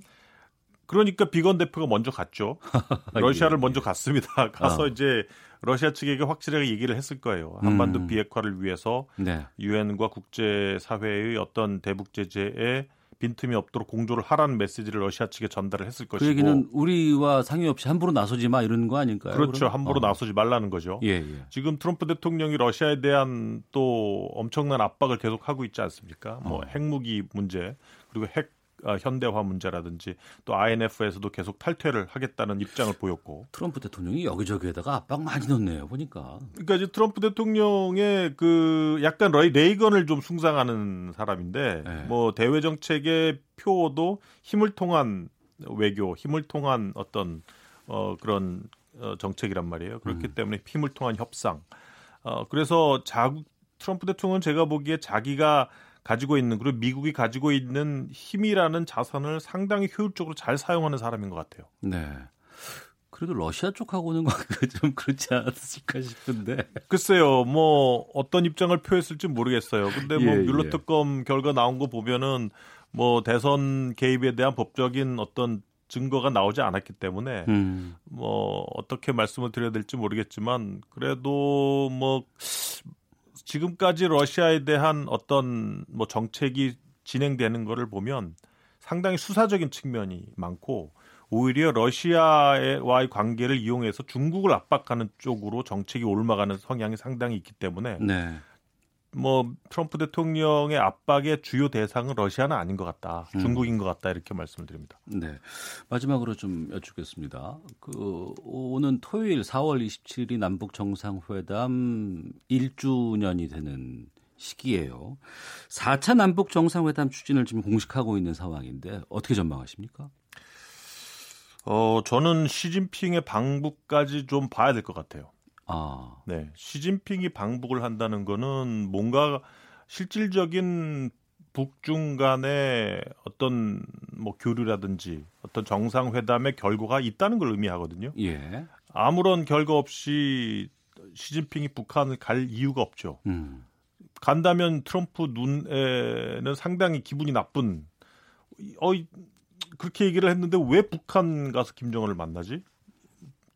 그러니까 비건 대표가 먼저 갔죠. 러시아를 예, 먼저 갔습니다. 가서 어. 이제 러시아 측에게 확실하게 얘기를 했을 거예요. 한반도 음. 비핵화를 위해서 네. 유엔과 네. 국제 사회의 어떤 대북 제재에 빈틈이 없도록 공조를 하라는 메시지를 러시아 측에 전달을 했을 그 것이고. 그 얘기는 우리와 상의 없이 함부로 나서지 마 이런 거 아닐까요? 그렇죠. 그러면? 함부로 어. 나서지 말라는 거죠. 예, 예. 지금 트럼프 대통령이 러시아에 대한 또 엄청난 압박을 계속 하고 있지 않습니까? 뭐 어. 핵무기 문제 그리고 핵 어, 현대화 문제라든지 또 INF에서도 계속 탈퇴를 하겠다는 입장을 보였고 트럼프 대통령이 여기저기에다가 압박 많이 넣네요 보니까. 그러니까 이제 트럼프 대통령의 그 약간 레이, 레이건을 좀 숭상하는 사람인데 네. 뭐 대외 정책의 표도 힘을 통한 외교, 힘을 통한 어떤 어 그런 어, 정책이란 말이에요. 그렇기 음. 때문에 힘을 통한 협상. 어 그래서 자국 트럼프 대통령은 제가 보기에 자기가 가지고 있는 그리고 미국이 가지고 있는 힘이라는 자산을 상당히 효율적으로 잘 사용하는 사람인 것 같아요. 네. 그래도 러시아 쪽하고는 좀 그렇지 않았을까 싶은데. 글쎄요, 뭐 어떤 입장을 표했을지 모르겠어요. 근데 뭐 예, 뮬러 예. 특검 결과 나온 거 보면은 뭐 대선 개입에 대한 법적인 어떤 증거가 나오지 않았기 때문에 음. 뭐 어떻게 말씀을 드려야 될지 모르겠지만 그래도 뭐 지금까지 러시아에 대한 어떤 뭐 정책이 진행되는 것을 보면 상당히 수사적인 측면이 많고 오히려 러시아와의 관계를 이용해서 중국을 압박하는 쪽으로 정책이 올라가는 성향이 상당히 있기 때문에 네. 뭐 트럼프 대통령의 압박의 주요 대상은 러시아는 아닌 것 같다. 음. 중국인 것 같다. 이렇게 말씀을 드립니다. 네. 마지막으로 좀 여쭙겠습니다. 그 오는 토요일 4월 27일이 남북 정상회담 1주년이 되는 시기예요. 4차 남북 정상회담 추진을 지금 공식하고 있는 상황인데 어떻게 전망하십니까? 어, 저는 시진핑의 방북까지 좀 봐야 될 것 같아요. 아. 네. 시진핑이 방북을 한다는 거는 뭔가 실질적인 북중 간의 어떤 뭐 교류라든지 어떤 정상회담의 결과가 있다는 걸 의미하거든요. 예. 아무런 결과 없이 시진핑이 북한을 갈 이유가 없죠. 음. 간다면 트럼프 눈에는 상당히 기분이 나쁜 어 그렇게 얘기를 했는데 왜 북한 가서 김정은을 만나지?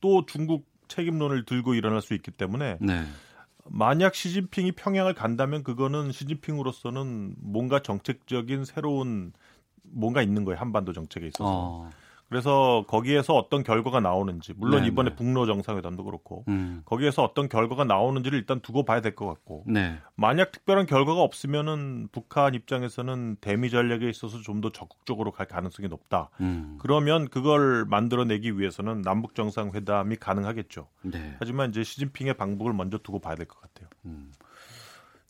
또 중국 책임론을 들고 일어날 수 있기 때문에 네. 만약 시진핑이 평양을 간다면 그거는 시진핑으로서는 뭔가 정책적인 새로운 뭔가 있는 거예요 한반도 정책에 있어서. 어. 그래서 거기에서 어떤 결과가 나오는지 물론 네, 이번에 네. 북로 정상회담도 그렇고 음. 거기에서 어떤 결과가 나오는지를 일단 두고 봐야 될 것 같고 네. 만약 특별한 결과가 없으면은 북한 입장에서는 대미 전략에 있어서 좀 더 적극적으로 갈 가능성이 높다. 음. 그러면 그걸 만들어내기 위해서는 남북 정상회담이 가능하겠죠. 네. 하지만 이제 시진핑의 방북을 먼저 두고 봐야 될 것 같아요. 음.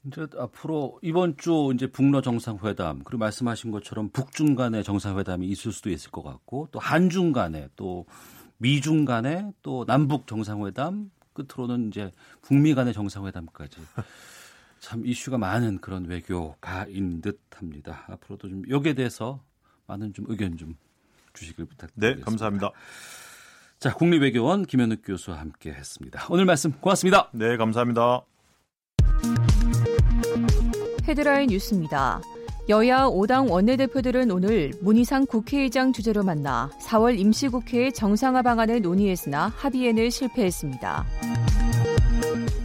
이제 앞으로 이번 주 이제 북러 정상회담 그리고 말씀하신 것처럼 북중 간의 정상회담이 있을 수도 있을 것 같고 또 한중 간에 또 미중 간에 또 남북 정상회담 끝으로는 이제 북미 간의 정상회담까지. 참 이슈가 많은 그런 외교가인 듯합니다. 앞으로도 좀 여기에 대해서 많은 좀 의견 좀 주시길 부탁드립니다. 네, 감사합니다. 자, 국립외교원 김현욱 교수와 함께했습니다. 오늘 말씀 고맙습니다. 네, 감사합니다. 헤드라인 뉴스입니다. 여야 5당 원내대표들은 오늘 문희상 국회의장 주재로 만나 4월 임시국회의 정상화 방안을 논의했으나 합의에는 실패했습니다.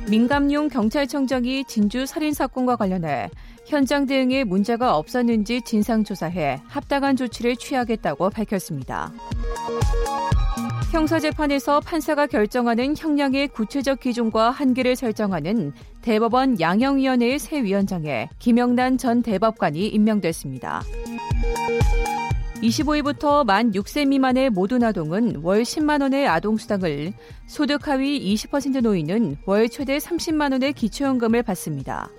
민감용 경찰청장이 진주 살인사건과 관련해 현장 대응에 문제가 없었는지 진상조사해 합당한 조치를 취하겠다고 밝혔습니다. 형사재판에서 판사가 결정하는 형량의 구체적 기준과 한계를 설정하는 대법원 양형위원회의 새 위원장에 김영란 전 대법관이 임명됐습니다. 25일부터 만 6세 미만의 모든 아동은 월 10만 원의 아동수당을, 소득 하위 20% 노인은 월 최대 30만 원의 기초연금을 받습니다.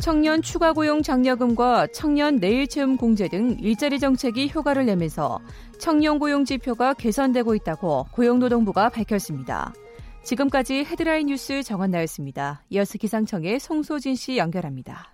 청년 추가 고용 장려금과 청년 내일 체험 공제 등 일자리 정책이 효과를 내면서 청년 고용 지표가 개선되고 있다고 고용노동부가 밝혔습니다. 지금까지 헤드라인 뉴스 정한나였습니다. 이어서 기상청의 송소진 씨 연결합니다.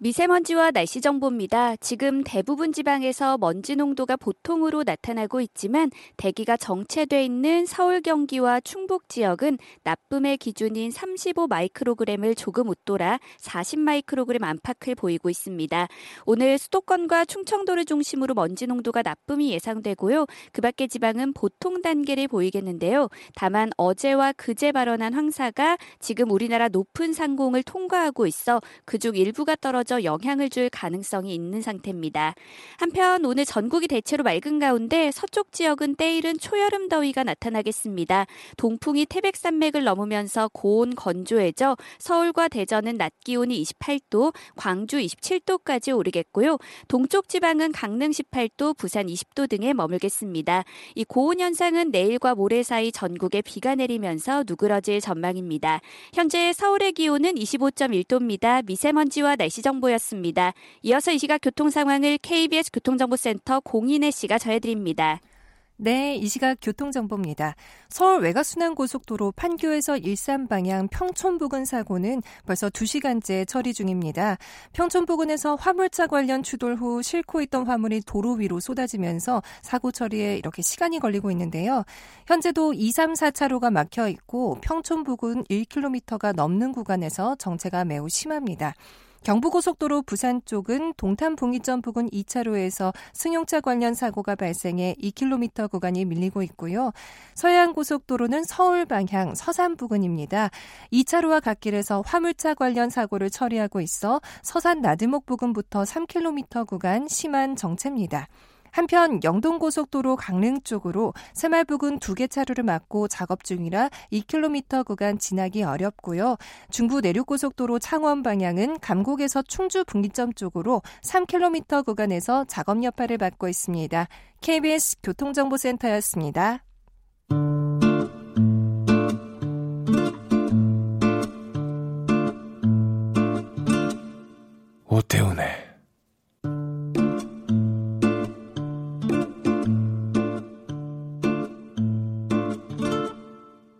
미세먼지와 날씨 정보입니다. 지금 대부분 지방에서 먼지 농도가 보통으로 나타나고 있지만 대기가 정체돼 있는 서울 경기와 충북 지역은 나쁨의 기준인 35 마이크로그램을 조금 웃돌아 40 마이크로그램 안팎을 보이고 있습니다. 오늘 수도권과 충청도를 중심으로 먼지 농도가 나쁨이 예상되고요. 그 밖의 지방은 보통 단계를 보이겠는데요. 다만 어제와 그제 발언한 황사가 지금 우리나라 높은 상공을 통과하고 있어 그중 일부가 떨어져 이어져 영향을 줄 가능성이 있는 상태입니다. 한편 오늘 전국이 대체로 맑은 가운데 서쪽 지역은 때이른 초여름 더위가 나타나겠습니다. 동풍이 태백산맥을 넘으면서 고온 건조해져 서울과 대전은 낮 기온이 28도, 광주 27도까지 오르겠고요. 동쪽 지방은 강릉 18도, 부산 20도 등에 머물겠습니다. 이 고온 현상은 내일과 모레 사이 전국에 비가 내리면서 누그러질 전망입니다. 현재 서울의 기온은 25.1도입니다. 미세먼지와 날씨 정보 정보였습니다. 이어서 이 시각 교통 상황을 KBS 교통정보센터 공인혜 씨가 전해드립니다. 네, 이 시각 교통정보입니다. 서울 외곽순환고속도로 판교에서 일산 방향 평촌 부근 사고는 벌써 2시간째 처리 중입니다. 평촌 부근에서 화물차 관련 추돌 후 싣고 있던 화물이 도로 위로 쏟아지면서 사고 처리에 이렇게 시간이 걸리고 있는데요. 현재도 2, 3, 4차로가 막혀 있고 평촌 부근 1km가 넘는 구간에서 정체가 매우 심합니다. 경부고속도로 부산 쪽은 동탄 봉이점 부근 2차로에서 승용차 관련 사고가 발생해 2km 구간이 밀리고 있고요. 서해안고속도로는 서울 방향 서산 부근입니다. 2차로와 갓길에서 화물차 관련 사고를 처리하고 있어 서산 나드목 부근부터 3km 구간 심한 정체입니다. 한편 영동고속도로 강릉 쪽으로 새말 부근 두 개 차로를 막고 작업 중이라 2km 구간 지나기 어렵고요. 중부 내륙고속도로 창원 방향은 감곡에서 충주 분기점 쪽으로 3km 구간에서 작업 여파를 받고 있습니다. KBS 교통정보센터였습니다. 오태훈의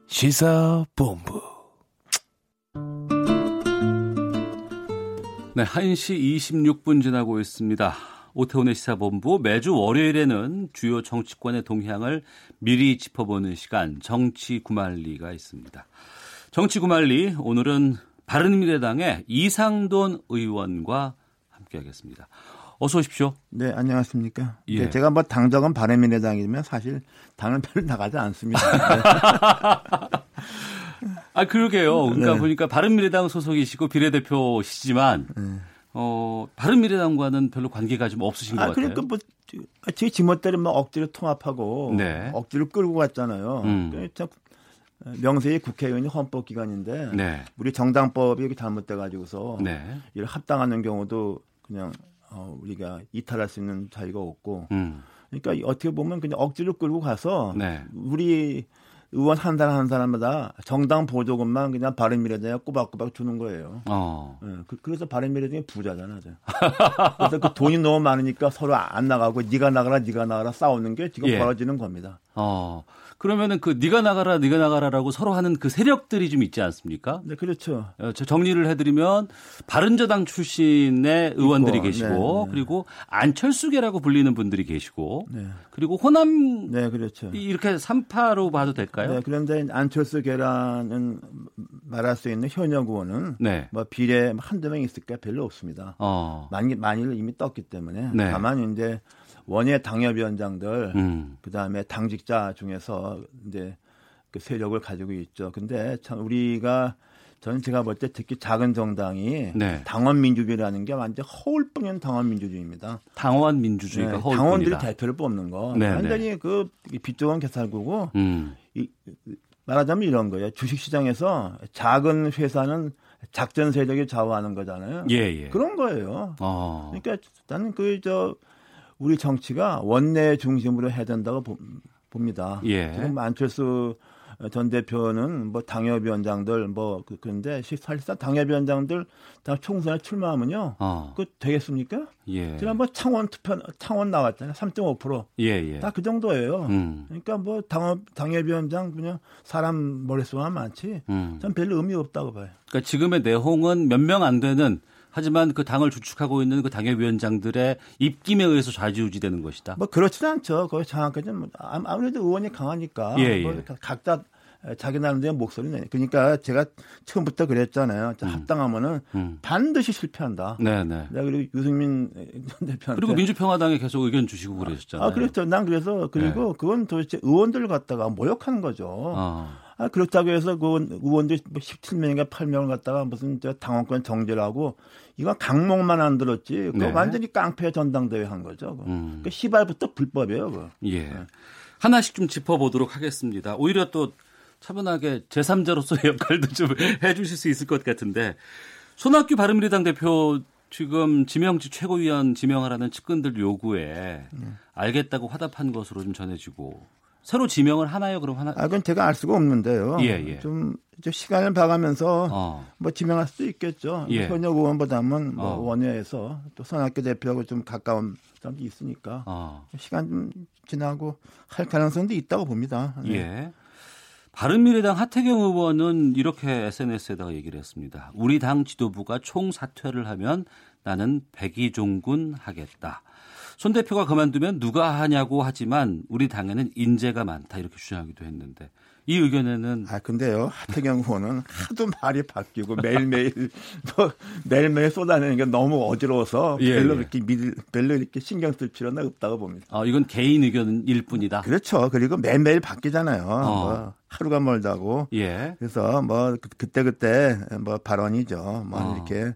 시사본부. 네, 1시 26분 지나고 있습니다. 오태훈의 시사본부 매주 월요일에는 주요 정치권의 동향을 미리 짚어보는 시간 정치 구말리가 있습니다. 정치 구말리 오늘은 바른미래당의 이상돈 의원과 함께하겠습니다. 어서 오십시오. 네, 안녕하십니까. 예. 네, 제가 뭐 당적은 바른미래당이면 사실 당은 별로 나가지 않습니다. 네. 아, 그러게요. 그러니까 네. 보니까 바른미래당 소속이시고 비례대표시지만 네. 어, 바른미래당과는 별로 관계가 좀 없으신 아, 것 같아요. 그러니까 뭐 제 지멋대로 막 억지로 통합하고 네. 억지로 끌고 갔잖아요. 음. 그러니까 명세의 국회의원이 헌법기관인데 네. 우리 정당법이 이렇게 잘못돼 가지고서 네. 이를 합당하는 경우도 그냥 어, 우리가 이탈할 수 있는 자리가 없고 음. 그러니까 어떻게 보면 그냥 억지로 끌고 가서 네. 우리 의원 한 사람 한 사람마다 정당 보조금만 그냥 바른미래당에 꼬박꼬박 주는 거예요. 어. 네, 그, 래서 바른미래당이 부자잖아. 그래서 그 돈이 너무 많으니까 서로 안 나가고 네가 나가라 네가 나가라 싸우는 게 지금 예. 벌어지는 겁니다. 어. 그러면은 그 네가 나가라 네가 나가라라고 서로 하는 그 세력들이 좀 있지 않습니까? 네, 그렇죠. 어, 정리를 해드리면 바른저당 출신의 의원들이 있고, 계시고 네, 네. 그리고 안철수계라고 불리는 분들이 계시고 네. 그리고 호남 네, 그렇죠. 이렇게 삼파로 봐도 될까요? 네, 그런데 안철수계라는 말할 수 있는 현역 의원은 네. 뭐 비례 한두 명 있을까 별로 없습니다. 어. 많이 많이를 이미 떴기 때문에 네. 다만 이제 원예 당협위원장들 음. 그다음에 당직자 중에서 이제 그 세력을 가지고 있죠. 근데 참 우리가 저는 제가 볼 때 특히 작은 정당이 네. 당원 민주주의라는 게 완전 허울뿐인 당원 민주주의입니다. 당원 민주주의가 네, 허울뿐이다. 당원들이 대표를 뽑는 거 네, 네. 완전히 그 빚조건 개살구고 음. 이, 말하자면 이런 거예요. 주식시장에서 작은 회사는 작전 세력이 좌우하는 거잖아요. 예, 예. 그런 거예요. 어. 그러니까 나는 그 저 우리 정치가 원내 중심으로 해야 된다고 봅니다. 예. 지금 안철수 전 대표는 뭐 당협위원장들 뭐 그, 그런데 사실상 당협위원장들 다 총선에 출마하면요. 어. 그 되겠습니까? 예. 지난번 창원 투표 창원 나왔잖아요. 3.5%. 예, 예. 다 그 정도예요. 음. 그러니까 뭐 당협 당협위원장 그냥 사람 머릿수만 많지. 음. 전 별로 의미 없다고 봐요. 그러니까 지금의 내홍은 몇 명 안 되는 하지만 그 당을 주축하고 있는 그 당협위원장들의 입김에 의해서 좌지우지되는 것이다. 뭐 그렇지는 않죠. 거의 장학까지는 뭐 아무래도 의원이 강하니까 예, 뭐 예. 각자 자기 나름대로 목소리 내. 그러니까 제가 처음부터 그랬잖아요. 음. 합당하면은 음. 반드시 실패한다. 네네. 네. 내가 그리고 유승민 전 대표한테 그리고 민주평화당에 계속 의견 주시고 그러셨잖아요. 아 그렇죠. 난 그래서 그리고 네. 그건 도대체 의원들 갖다가 모욕하는 거죠. 아. 아, 그렇다고 해서 그 의원들 17명인가 뭐 8명을 갖다가 무슨 저 당원권 정지를 하고 이건 강목만 안 들었지. 그 네. 완전히 깡패 전당대회 한 거죠. 음. 그 시발부터 불법이에요. 그. 예. 네. 하나씩 좀 짚어보도록 하겠습니다. 오히려 또 차분하게 제3자로서의 역할도 좀 해주실 수 있을 것 같은데 손학규 바른미래당 대표 지금 지명직 최고위원 지명하라는 측근들 요구에 네. 알겠다고 화답한 것으로 좀 전해지고 새로 지명을 하나요? 그럼 하나? 아, 그건 제가 알 수가 없는데요. 예, 예. 좀, 좀 시간을 봐가면서 어. 뭐 지명할 수도 있겠죠. 예. 현역 의원보다는 뭐 어. 원외에서 또 손학규 대표하고 좀 가까운 사람도 있으니까 어. 시간 좀 지나고 할 가능성도 있다고 봅니다. 네. 예. 바른미래당 하태경 의원은 이렇게 SNS에다가 얘기를 했습니다. 우리 당 지도부가 총 사퇴를 하면 나는 백의종군 하겠다. 손 대표가 그만두면 누가 하냐고 하지만 우리 당에는 인재가 많다 이렇게 주장하기도 했는데 이 의견에는 아 근데요 하태경 의원은 하도 말이 바뀌고 매일매일 뭐 매일매일 쏟아내는 게 너무 어지러워서 예, 별로 예. 이렇게 믿 별로 이렇게 신경 쓸 필요는 없다고 봅니다. 아 이건 개인 의견일 뿐이다. 그렇죠. 그리고 매일매일 바뀌잖아요. 어. 뭐 하루가 멀다고. 예. 그래서 뭐 그, 그때 그때 뭐 발언이죠. 뭐 어. 이렇게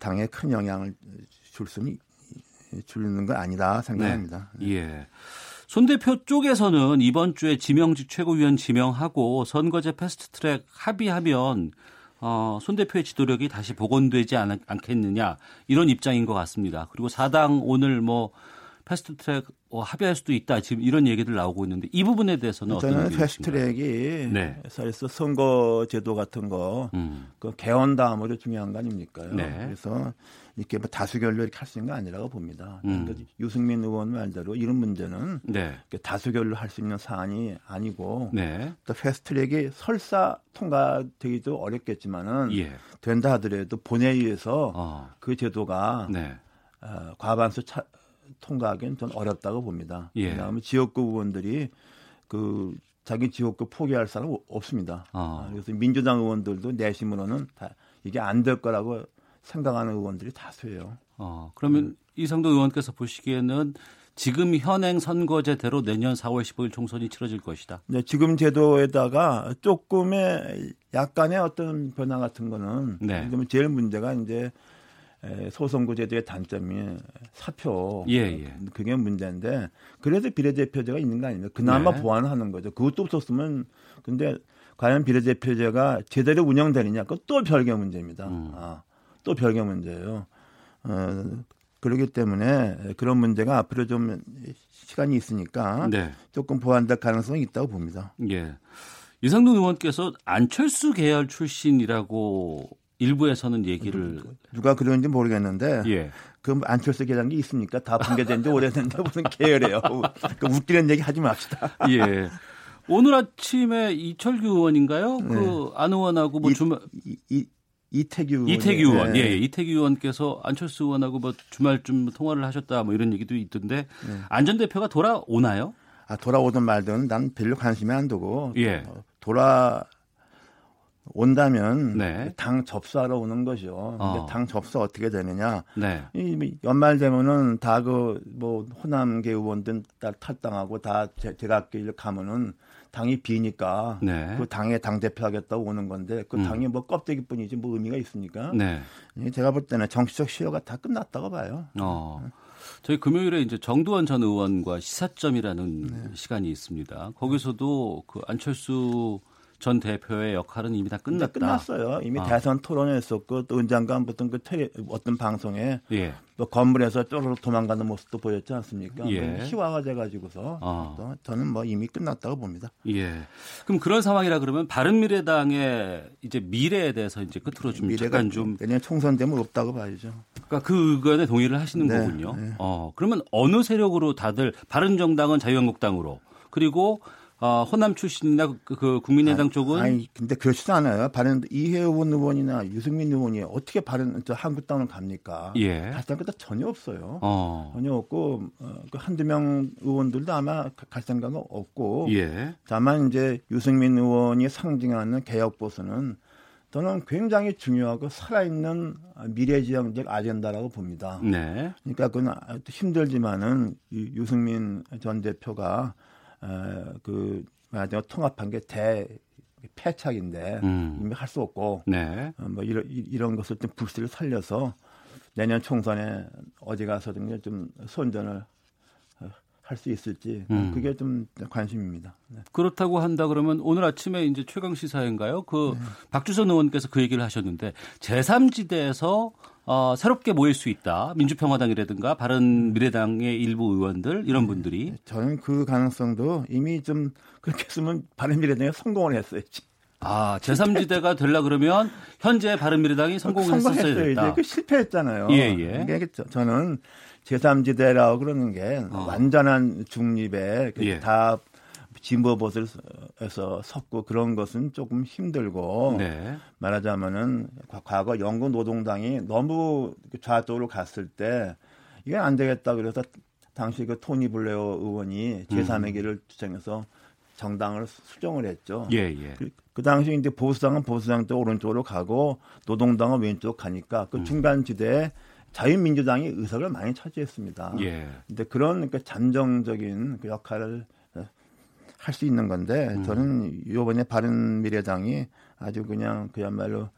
당에 큰 영향을 줄 수는 주는 건 아니다 생각합니다. 네. 예. 손 대표 쪽에서는 이번 주에 지명직 최고위원 지명하고 선거제 패스트트랙 합의하면 어, 손 대표의 지도력이 다시 복원되지 않, 않겠느냐 이런 입장인 것 같습니다. 그리고 4당 오늘 뭐 패스트 트랙 어, 합의할 수도 있다 지금 이런 얘기들 나오고 있는데 이 부분에 대해서는 어떤 저는 패스트 트랙이 네. 사실상 선거 제도 같은 거 음. 그 개헌 다음으로 중요한 거 아닙니까요? 네. 그래서 이렇게 뭐 다수결로 이렇게 할 수 있는 거 아니라고 봅니다. 음. 그러니까 유승민 의원 말대로 이런 문제는 네. 다수결로 할 수 있는 사안이 아니고 네. 또 패스트트랙이 설사 통과되기도 어렵겠지만은 예. 된다 하더라도 본회의에서 어. 그 제도가 네. 어, 과반수 차, 통과하기는 좀 어렵다고 봅니다. 예. 그다음에 지역구 의원들이 그 자기 지역구 포기할 사람 없습니다. 어. 그래서 민주당 의원들도 내심으로는 다 이게 안 될 거라고 생각하는 의원들이 다수예요. 어, 그러면 음. 이상도 의원께서 보시기에는 지금 현행 선거제대로 내년 4월 15일 총선이 치러질 것이다. 네, 지금 제도에다가 조금의 약간의 어떤 변화 같은 거는 네. 그러면 제일 문제가 이제 소선거 제도의 단점이 사표. 예, 예. 그게 문제인데 그래도 비례대표제가 있는 거 아닙니까? 그나마 네. 보완하는 거죠. 그것도 없었으면 근데 과연 비례대표제가 제대로 운영되느냐 그건 또 별개 문제입니다. 음. 아. 또 별개 문제예요. 어, 그렇기 때문에 그런 문제가 앞으로 좀 시간이 있으니까 네. 조금 보완될 가능성이 있다고 봅니다. 예. 이상동 의원께서 안철수 계열 출신이라고 일부에서는 얘기를 누가 그러는지 모르겠는데 예. 그 안철수 계장이 있습니까? 다 붕괴된 지 오래됐는데 무슨 계열이에요. 그 웃기는 얘기 하지 맙시다. 예. 오늘 아침에 이철규 의원인가요? 그 네. 그안 의원하고 뭐 주말 이, 이, 이태규 이태규 의원, 네. 예, 예, 이태규 의원께서 안철수 의원하고 뭐 주말쯤 통화를 하셨다 뭐 이런 얘기도 있던데 네. 안전 대표가 돌아오나요? 아 돌아오든 말든 난 별로 관심이 안 두고 예. 돌아 온다면 네. 당 접수하러 오는 거죠. 어. 당 접수 어떻게 되느냐? 네. 이 연말 되면은 다 그 뭐 호남계 의원들 다 탈당하고 다일 가면은 당이 비니까 네. 그 당에 당 대표 하겠다고 오는 건데 그 음. 당이 뭐 껍데기뿐이지 뭐 의미가 있습니까? 네. 제가 볼 때는 정치적 시효가 다 끝났다고 봐요. 어. 저희 금요일에 이제 정두원 전 의원과 시사점이라는 네. 시간이 있습니다. 거기서도 그 안철수 전 대표의 역할은 이미 다 끝났다. 끝났어요. 이미 아. 대선 토론을 했었고 또 은장관 붙은 그 테, 어떤 방송에 예. 또 건물에서 쪼르르 도망가는 모습도 보였지 않습니까? 예. 희화가 돼가지고서 아. 또 저는 뭐 이미 끝났다고 봅니다. 예. 그럼 그런 상황이라 그러면 바른 미래당의 이제 미래에 대해서 이제 끝으로 좀 잠깐 좀 내년 총선 되면 없다고 봐야죠. 그러니까 그 의견에 동의를 하시는 네. 거군요. 네. 어 그러면 어느 세력으로 다들 바른 정당은 자유한국당으로 그리고 어, 호남 출신이나 그, 그 국민의당 아 쪽은 아니 근데 그렇지도 않아요. 바른 이혜원 의원이나 유승민 의원이 어떻게 바른 저 한국당을 갑니까? 예. 갈생각도 전혀 없어요. 어. 전혀 없고 어, 그 한두 명 의원들도 아마 갈 생각은 없고 예. 다만 이제 유승민 의원이 상징하는 개혁 보수는 저는 굉장히 중요하고 살아있는 미래지향적 아젠다라고 봅니다. 네. 그러니까 그건 힘들지만은 유승민 전 대표가 어, 그 말하자면 통합한 게 대 패착인데 음. 이미 할 수 없고 네. 어, 뭐 이런 이런 것을 좀 불씨를 살려서 내년 총선에 어디 가서든 좀 선전을 어, 할수 있을지 음. 그게 좀 관심입니다. 네. 그렇다고 한다 그러면 오늘 아침에 이제 최강 시사인가요? 그 네. 박주선 의원께서 그 얘기를 하셨는데 제3지대에서 어, 새롭게 모일 수 있다. 민주평화당이라든가 바른미래당의 일부 의원들 이런 분들이 네, 저는 그 가능성도 이미 좀 그렇게 했으면 바른미래당이 성공을 했어야지. 아, 제3지대가 되려 그러면 현재 바른미래당이 성공했었어야 됐다. 그 실패했잖아요. 예, 예. 그러니까 저는 제3지대라고 그러는 게 어. 완전한 중립에 그 예. 다 진보봇에서 섰고 그런 것은 조금 힘들고 네. 말하자면은 과거 영국 노동당이 너무 그 좌쪽으로 갔을 때 이게 안 되겠다 그래서 당시 그 토니 블레어 의원이 제3의 음. 길을 주장해서 정당을 수정을 했죠. 예, 예. 그, 그 당시 이제 보수당은 보수당 쪽 오른쪽으로 가고 노동당은 왼쪽 가니까 그 음. 중간 지대에 자유민주당이 의석을 많이 차지했습니다. 예. 근데 그런 그 잠정적인 그 역할을 할 수 있는 건데 음. 저는 이번에 바른 미래당이 아주 그냥 그야말로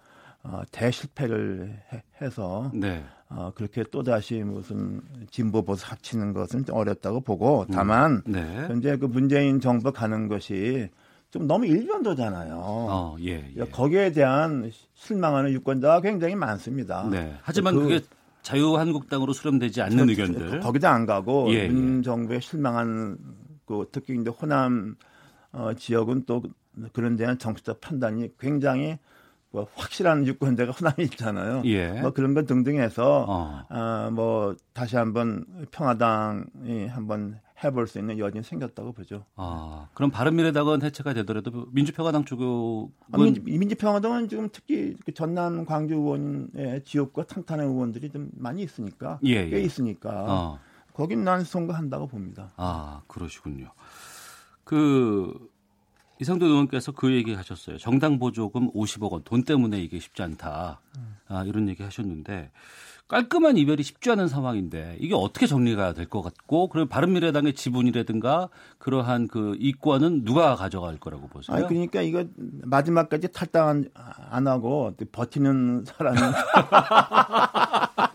어, 대실패를 해, 서 네. 어, 그렇게 또 다시 무슨 진보 보수 합치는 것은 좀 어렵다고 보고 음. 다만 음. 네. 현재 그 문재인 정부 가는 것이 좀 너무 일변도잖아요. 어, 예, 예. 거기에 대한 실망하는 유권자가 굉장히 많습니다. 네. 하지만 그, 게 자유한국당으로 수렴되지 않는 저, 의견들 거기다 안 가고 예, 문 예. 정부에 실망한 그 특히 이제 호남 어, 지역은 또 그런 데는 정치적 판단이 굉장히 뭐 확실한 유권자가 호남이 있잖아요. 예. 뭐 그런 것 등등해서 어. 어, 뭐 다시 한번 평화당이 한번 해볼 수 있는 여지는 생겼다고 보죠. 아, 그럼 바른미래당은 해체가 되더라도 민주평화당 쪽은 아, 민주, 평화당은 지금 특히 그 전남 광주 의원의 지역과 탄탄한 의원들이 좀 많이 있으니까 예, 꽤 예. 있으니까 어. 거긴 난 선거한다고 봅니다. 아, 그러시군요. 그 이상도 의원께서 그 얘기 하셨어요. 정당 보조금 50억 원 돈 때문에 이게 쉽지 않다. 아, 이런 얘기 하셨는데 깔끔한 이별이 쉽지 않은 상황인데 이게 어떻게 정리가 될 것 같고 그럼 바른미래당의 지분이라든가 그러한 그 이권은 누가 가져갈 거라고 보세요? 아니 그러니까 이거 마지막까지 탈당 안 하고 버티는 사람이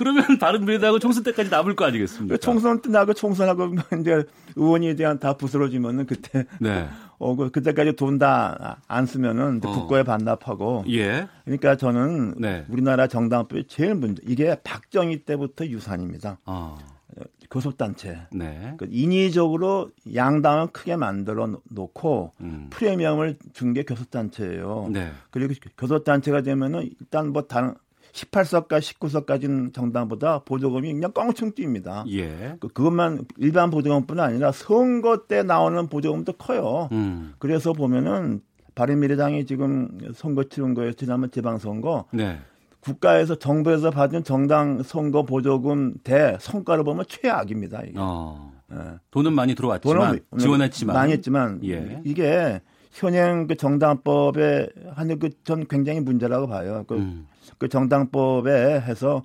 그러면 바른미래당은 총선 때까지 남을 거 아니겠습니까? 총선 때 나고 총선하고 이제 의원에 대한 다 부스러지면은 그때 네. 어, 그, 그때까지 돈 다 안 쓰면은 어. 국고에 반납하고. 예. 그러니까 저는 네. 우리나라 정당법이 제일 문제, 이게 박정희 때부터 유산입니다. 어. 교섭단체. 네. 그 인위적으로 양당을 크게 만들어 놓고 음. 프리미엄을 준 게 교섭단체예요. 네. 그리고 교섭단체가 되면은 일단 뭐 다른 18석과 19석까지는 정당보다 보조금이 그냥 껑충 뜁니다. 예. 그, 그것만 일반 보조금뿐 아니라 선거 때 나오는 보조금도 커요. 음. 그래서 보면은 바른미래당이 지금 선거 치른 거예요. 지난번 지방선거. 네. 국가에서 정부에서 받은 정당 선거 보조금 대 성과를 보면 최악입니다. 이게. 어. 네. 돈은 많이 들어왔지만 지원했지만 많이 했지만 예. 이게 현행 그 정당법에 하는 그 전 굉장히 문제라고 봐요. 그, 음. 그 정당법에 해서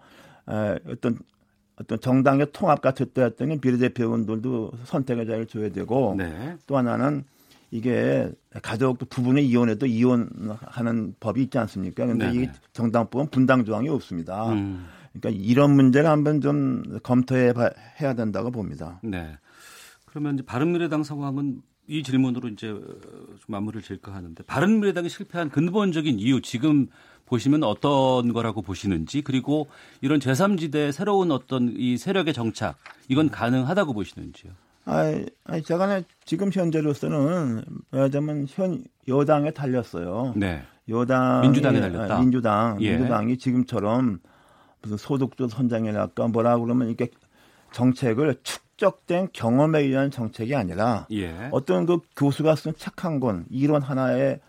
에, 어떤 어떤 정당의 통합 같은 때 했더니 비례대표원들도 선택의 자유를 줘야 되고 네. 또 하나는 이게 가족 부분의 이혼에도 이혼하는 법이 있지 않습니까? 그런데 이 정당법은 분당 조항이 없습니다. 음. 그러니까 이런 문제를 한번 좀 검토해 해야 된다고 봅니다. 네. 그러면 이제 바른미래당 상황은 이 질문으로 이제 좀 마무리를 질까 하는데 바른미래당이 실패한 근본적인 이유 지금 보시면 어떤 거라고 보시는지 그리고 이런 제3지대 새로운 어떤 이 세력의 정착 이건 가능하다고 보시는지요? 아니, 아니 제가 지금 현재로서는 말하자면 현 여당에 달렸어요. 네. 여당 민주당에 달렸다. 민주당 예. 민주당이 지금처럼 무슨 소득주 선장이랄까 뭐라 그러면 이렇게 정책을 축 적된 경험에 의한 정책이 아니라 예. 어떤 그 교수가 쓴 책 한 권 이런 하나의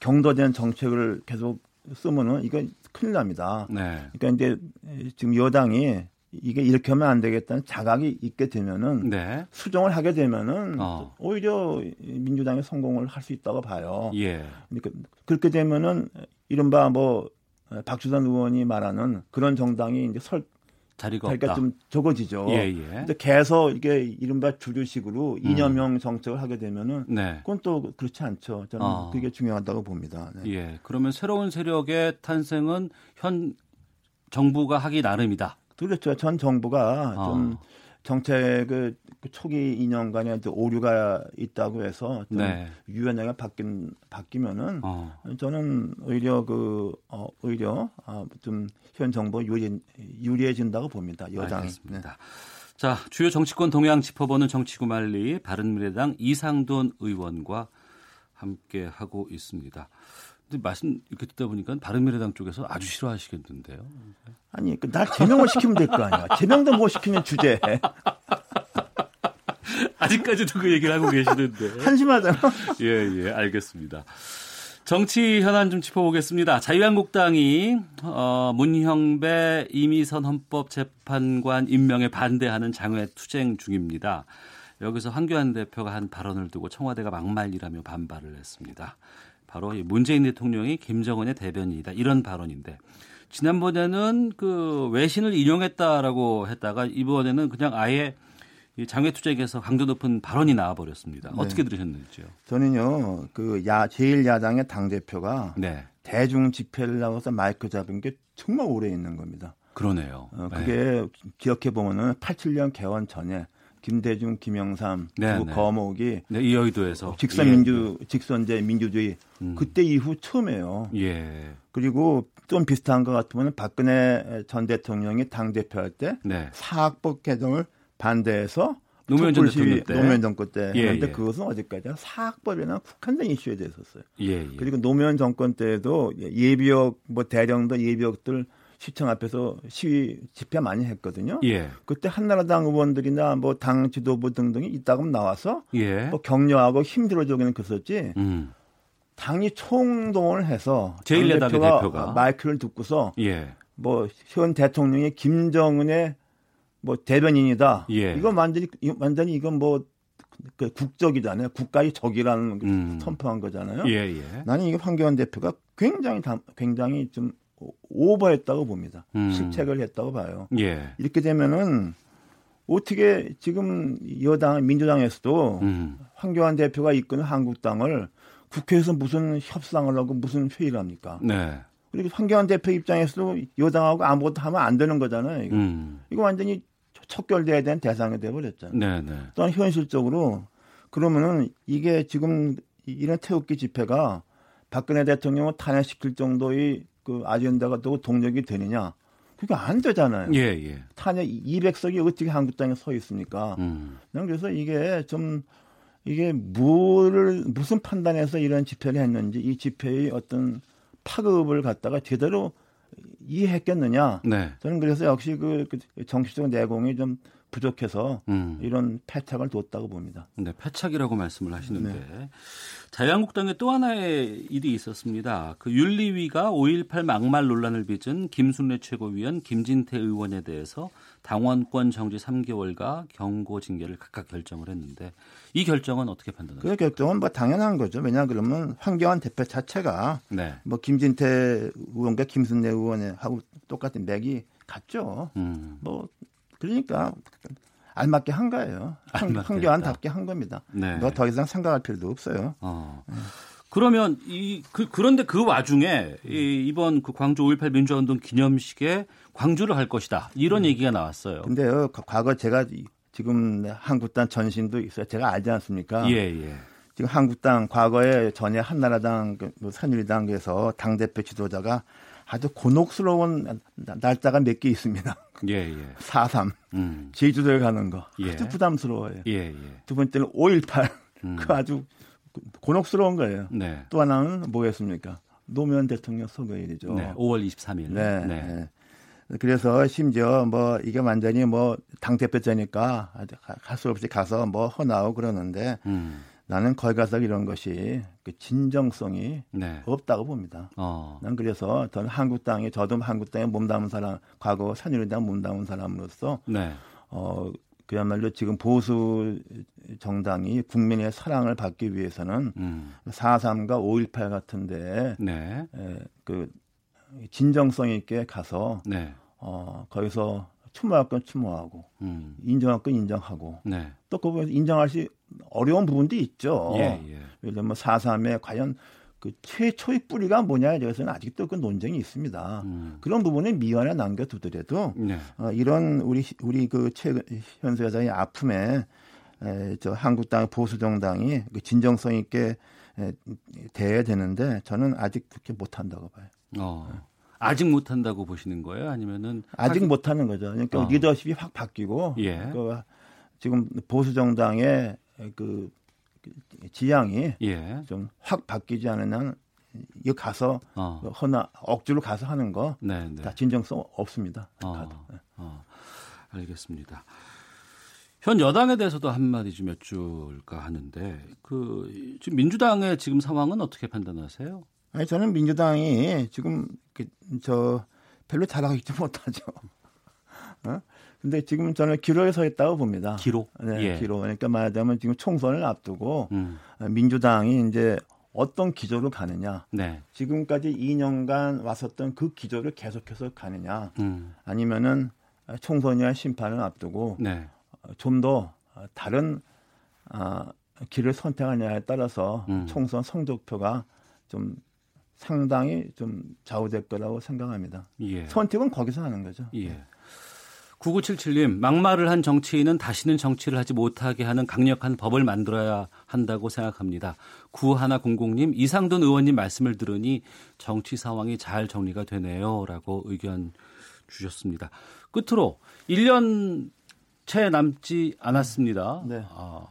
경도된 정책을 계속 쓰면은 이건 큰일 납니다. 네. 그러니까 이제 지금 여당이 이게 이렇게 하면 안 되겠다는 자각이 있게 되면은 네. 수정을 하게 되면은 어. 오히려 민주당이 성공을 할 수 있다고 봐요. 예. 그러니까 그렇게 되면은 이른바 뭐 박주선 의원이 말하는 그런 정당이 이제 설 자리가 그러니까 좀 적어지죠. 예, 예. 근데 계속 이게 이른바 주류식으로 음. 이념형 정책을 하게 되면은 네. 그건 또 그렇지 않죠. 저는 어. 그게 중요하다고 봅니다. 네. 예. 그러면 새로운 세력의 탄생은 현 정부가 하기 나름이다. 그렇죠. 전 정부가 어. 좀 정책의 그 초기 2년간에 오류가 있다고 해서 좀 네. 유연하게 바뀐 바뀌면은 어. 저는 오히려 그 어, 오히려 어, 좀현 정부 유리 유리해진다고 봅니다. 여당이. 알겠습니다. 네. 자 주요 정치권 동향 짚어보는 정치구말리 바른미래당 이상돈 의원과 함께 하고 있습니다. 근데 말씀 이렇게 듣다 보니까 바른미래당 쪽에서 아주 싫어하시겠는데요. 아니, 그날 제명을 시키면 될 거 아니야. 제명도 못 시키는 주제. 아직까지도 그 얘기를 하고 계시는데. 한심하잖아. 예, 예, 알겠습니다. 정치 현안 좀 짚어보겠습니다. 자유한국당이 어, 문형배 이미선 헌법재판관 임명에 반대하는 장외 투쟁 중입니다. 여기서 황교안 대표가 한 발언을 두고 청와대가 막말이라며 반발을 했습니다. 바로 문재인 대통령이 김정은의 대변인이다 이런 발언인데 지난번에는 그 외신을 인용했다라고 했다가 이번에는 그냥 아예 장외투쟁에서 강도 높은 발언이 나와 버렸습니다. 네. 어떻게 들으셨는지요? 저는요, 그 야, 제1야당의 당대표가 네. 대중 집회를 나가서 마이크 잡은 게 정말 오래 있는 겁니다. 그러네요. 어, 그게 네. 기억해 보면은 87년 개원 전에 김대중, 김영삼 네, 두 네. 거목이 네, 이 여의도에서 직선 예. 민주 직선제 민주주의 음. 그때 이후 처음이에요. 예. 그리고 좀 비슷한 것 같으면 박근혜 전 대통령이 당 대표할 때 네. 사학법 개정을 반대해서 노무현 전 대통령 때 노무현 정권 때 예, 했는데 예. 그것은 어디까지 사학법이나 국한된 이슈에 대해서였어요. 예, 예, 그리고 노무현 정권 때도 예비역 뭐 대령도 예비역들 시청 앞에서 시위 집회 많이 했거든요. 예. 그때 한나라당 의원들이나 뭐 당 지도부 등등이 이따금 나와서 예. 뭐 격려하고 힘들어주기는 그랬었지. 음. 당이 총동원을 해서 제1야당 대표가, 대표가 마이크를 듣고서 예. 뭐현 대통령이 김정은의 뭐 대변인이다. 예. 이거 완전히 완전히 이건 뭐 그 국적이잖아요. 국가의 적이라는 음. 선포한 거잖아요. 예, 예. 나는 이게 황교안 대표가 굉장히 굉장히 좀 오버했다고 봅니다. 음. 실책을 했다고 봐요. 예. 이렇게 되면은 어떻게 지금 여당 민주당에서도 음. 황교안 대표가 이끄는 한국당을 국회에서 무슨 협상을 하고 무슨 회의를 합니까? 네. 그리고 황교안 대표 입장에서도 여당하고 아무것도 하면 안 되는 거잖아요. 이거, 음. 이거 완전히 척결돼야 되는 대상이 돼버렸잖아요. 네, 네. 또한 현실적으로 그러면은 이게 지금 이런 태극기 집회가 박근혜 대통령을 탄핵시킬 정도의 그 아젠다가 또 동력이 되느냐? 그게 안 되잖아요. 예, 예. 탄핵 200석이 어떻게 한국 땅에 서 있습니까? 음. 그래서 이게 좀 이게 뭐를 무슨 판단해서 이런 집회를 했는지 이 집회의 어떤 파급을 갖다가 제대로 이해했겠느냐. 네. 저는 그래서 역시 그, 그 정치적 내공이 좀 부족해서 음. 이런 패착을 뒀다고 봅니다. 네, 패착이라고 말씀을 하시는데 네. 자유한국당에 또 하나의 일이 있었습니다. 그 윤리위가 5.18 막말 논란을 빚은 김순례 최고위원 김진태 의원에 대해서 당원권 정지 3개월과 경고 징계를 각각 결정을 했는데 이 결정은 어떻게 판단하세요? 그 결정은 뭐 당연한 거죠. 왜냐 그러면 황교안 대표 자체가 네. 뭐 김진태 의원과 김순례 의원하고 똑같은 맥이 같죠. 음. 뭐 그러니까 알맞게 한 거예요. 황교안답게 한 겁니다. 네. 뭐더 이상 생각할 필요도 없어요. 어. 네. 그러면 이 그, 그런데 그 와중에 이, 이번 그 광주 5.18 민주화운동 기념식에 광주를 할 것이다 이런 음. 얘기가 나왔어요. 근데요 과거 제가 지금 한국당 전신도 있어요. 제가 알지 않습니까? 예 예. 지금 한국당 과거에 전에 한나라당, 그뭐당 대표 지도자가 아주 곤혹스러운 날짜가 몇 개 있습니다. 예, 예. 4.3. 음. 제주도에 가는 거. 예. 아주 부담스러워요. 예, 예. 두 번째는 5.18. 음. 그 아주 곤혹스러운 거예요. 네. 또 하나는 뭐였습니까? 노무현 대통령 소개일이죠. 네, 5월 23일. 네. 네. 네. 그래서 심지어 뭐 이게 완전히 뭐 당대표자니까 할수 없이 가서 뭐 허나오 그러는데 음. 나는 거기 가서 이런 것이 그 진정성이 네. 없다고 봅니다. 어. 난 그래서 저는 한국당에 저도 한국당에 몸담은 사람, 과거 산유리당 몸담은 사람으로서 네. 어 그야말로 지금 보수 정당이 국민의 사랑을 받기 위해서는 음. 4.3과 5.18 같은데 네. 에, 그 진정성 있게 가서 네. 어 거기서 추모할 건 추모하고 음. 인정할 건 인정하고 네. 또 그거 인정할 수 어려운 부분도 있죠. 예, 예. 예를 들면 4.3에 과연 그 최초의 뿌리가 뭐냐에 대해서는 아직도 그 논쟁이 있습니다. 음. 그런 부분은 미완에 남겨두더라도 네. 어, 이런 우리 우리 그 최근 현수 여자의 아픔에 에, 저 한국당 보수 정당이 그 진정성 있게 에, 대해야 되는데 저는 아직 그렇게 못한다고 봐요. 어. 네. 아직 못한다고 보시는 거예요? 아니면은 아직 못하는 거죠. 그러니까 어. 리더십이 확 바뀌고 예. 그 지금 보수 정당의 그 지향이 예. 좀확 바뀌지 한 이거 가서 어. 허나 억지로 가서 하는 거다 네, 네. 진정성 없습니다. 어. 네. 어. 알겠습니다. 현 여당에 대해서도 한마디 좀 여쭐까 하는데 그 지금 민주당의 지금 상황은 어떻게 판단하세요? 아니 저는 민주당이 지금 그, 저 별로 잘하고 있지 못하죠. 어? 근데 지금 저는 기로에 서 있다고 봅니다. 기로? 네, 예. 기로. 그러니까 말하자면 지금 총선을 앞두고 음. 민주당이 이제 어떤 기조로 가느냐. 네. 지금까지 2년간 왔었던 그 기조를 계속해서 가느냐. 음. 아니면은 총선이나 심판을 앞두고 네. 좀더 다른 아, 길을 선택하느냐에 따라서 음. 총선 성적표가 좀 상당히 좀 좌우될 거라고 생각합니다. 예. 선택은 거기서 하는 거죠. 예. 9977님, 막말을 한 정치인은 다시는 정치를 하지 못하게 하는 강력한 법을 만들어야 한다고 생각합니다. 9100님, 이상돈 의원님 말씀을 들으니 정치 상황이 잘 정리가 되네요. 라고 의견 주셨습니다. 끝으로 1년 채 남지 않았습니다. 네. 아,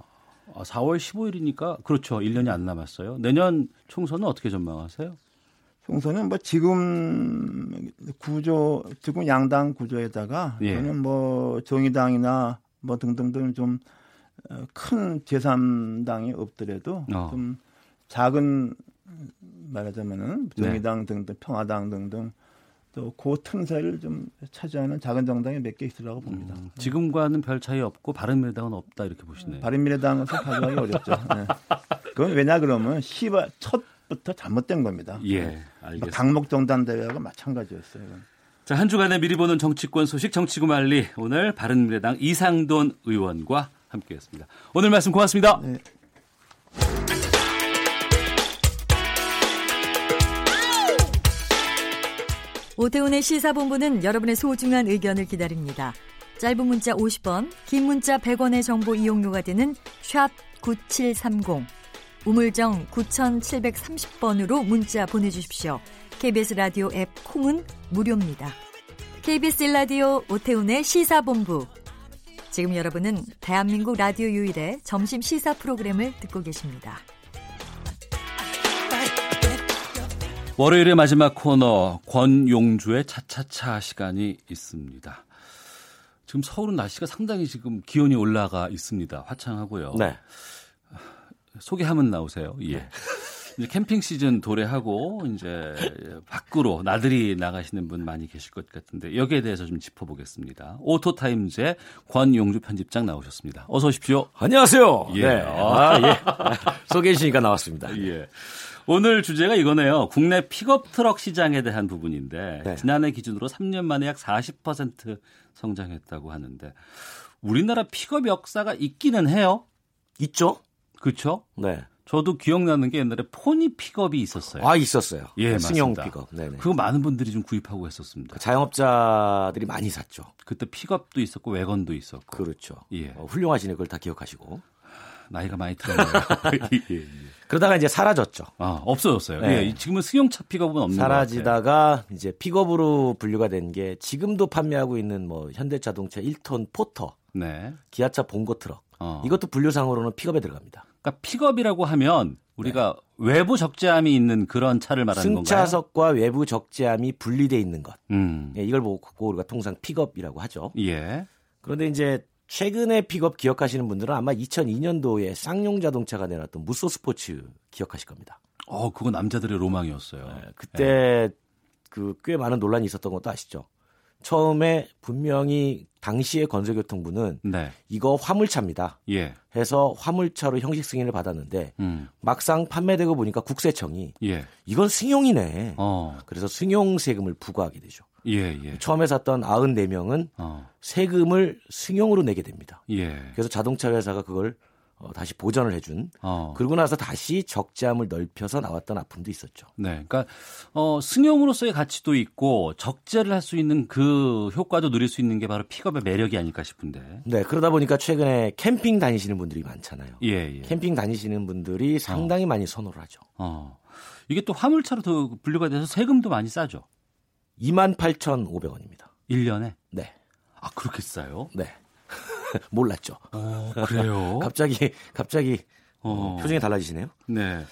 4월 아, 15일이니까 그렇죠. 1년이 안 남았어요. 내년 총선은 어떻게 전망하세요? 총선은 뭐 지금 구조, 지금 양당 구조에다가 예. 저는 뭐 정의당이나 뭐 등등등 좀 큰 제3당이 없더라도 어. 좀 작은 말하자면은 네. 정의당 네. 등등 평화당 등등 또그 틈새를 좀 차지하는 작은 정당이 몇 개 있으라고 봅니다. 음, 지금과는 별 차이 없고 바른미래당은 없다 이렇게 보시네요. 바른미래당은 가져가기 어렵죠. 네. 그건 왜냐 그러면 시바 첫 부터 잘못된 겁니다. 예, 네. 알겠습니다. 강목정단 대회하고 마찬가지였어요. 자, 한 주간에 미리 보는 정치권 소식 정치구말리 오늘 바른미래당 이상돈 의원과 함께했습니다. 오늘 말씀 고맙습니다. 네. 오태훈의 시사본부는 여러분의 소중한 의견을 기다립니다. 짧은 문자 50원, 긴 문자 100원의 정보 이용료가 되는 샵 9730. 우물정 9730번으로 문자 보내주십시오. KBS 라디오 앱 콩은 무료입니다. KBS 라디오 오태훈의 시사본부. 지금 여러분은 대한민국 라디오 유일의 점심 시사 프로그램을 듣고 계십니다. 월요일의 마지막 코너 권용주의 차차차 시간이 있습니다. 지금 서울은 날씨가 상당히 지금 기온이 올라가 있습니다. 화창하고요. 네. 소개하면 나오세요. 예. 네. 이제 캠핑 시즌 도래하고 이제 밖으로 나들이 나가시는 분 많이 계실 것 같은데 여기에 대해서 좀 짚어보겠습니다. 오토타임즈의 권용주 편집장 나오셨습니다. 어서 오십시오. 안녕하세요. 예. 네. 아, 예. 소개해 주시니까 나왔습니다. 예. 오늘 주제가 이거네요. 국내 픽업 트럭 시장에 대한 부분인데 네. 지난해 기준으로 3년 만에 약 40% 성장했다고 하는데 우리나라 픽업 역사가 있기는 해요. 있죠. 그렇죠? 네. 저도 기억나는 게 옛날에 포니 픽업이 있었어요. 아 있었어요. 예, 승용 픽업. 네네. 그거 많은 분들이 좀 구입하고 했었습니다. 그 자영업자들이 많이 샀죠. 그때 픽업도 있었고 왜건도 있었고. 그렇죠. 예. 어, 훌륭하시네 그걸 다 기억하시고. 나이가 많이 들었네요. 예, 예. 그러다가 이제 사라졌죠. 아, 없어졌어요. 네. 예, 지금은 승용차 픽업은 없는 사라지다가 이제 픽업으로 분류가 된 게 지금도 판매하고 있는 뭐 현대자동차 1톤 포터, 네. 기아차 봉고 트럭. 어. 이것도 분류상으로는 픽업에 들어갑니다. 그러니까 픽업이라고 하면 우리가 네. 외부 적재함이 있는 그런 차를 말하는 건가요? 승차석과 외부 적재함이 분리돼 있는 것. 음. 예, 이걸 보고 우리가 통상 픽업이라고 하죠. 예. 그런데 이제 최근에 픽업 기억하시는 분들은 아마 2002년도에 쌍용 자동차가 내놨던 무쏘 스포츠 기억하실 겁니다. 어, 그거 남자들의 로망이었어요. 네, 그때 네. 그 꽤 많은 논란이 있었던 것도 아시죠? 처음에 분명히 당시의 건설교통부는 네. 이거 화물차입니다. 예. 해서 화물차로 형식 승인을 받았는데 음. 막상 판매되고 보니까 국세청이 예. 이건 승용이네. 어. 그래서 승용 세금을 부과하게 되죠. 예, 예. 처음에 샀던 94명은 어. 세금을 승용으로 내게 됩니다. 예. 그래서 자동차 회사가 그걸 어, 다시 보전을 해준. 어. 그러고 나서 다시 적재함을 넓혀서 나왔던 아픔도 있었죠. 네, 그러니까 어, 승용으로서의 가치도 있고 적재를 할 수 있는 그 효과도 누릴 수 있는 게 바로 픽업의 매력이 아닐까 싶은데. 네, 그러다 보니까 최근에 캠핑 다니시는 분들이 많잖아요. 예, 예. 캠핑 다니시는 분들이 상당히 어. 많이 선호를 하죠. 어. 이게 또 화물차로 더 분류가 돼서 세금도 많이 싸죠. 28,500원입니다. 1년에? 네. 아, 그렇게 싸요? 네. 몰랐죠. 어, 그래요? 갑자기 갑자기 어. 표정이 달라지시네요. 네.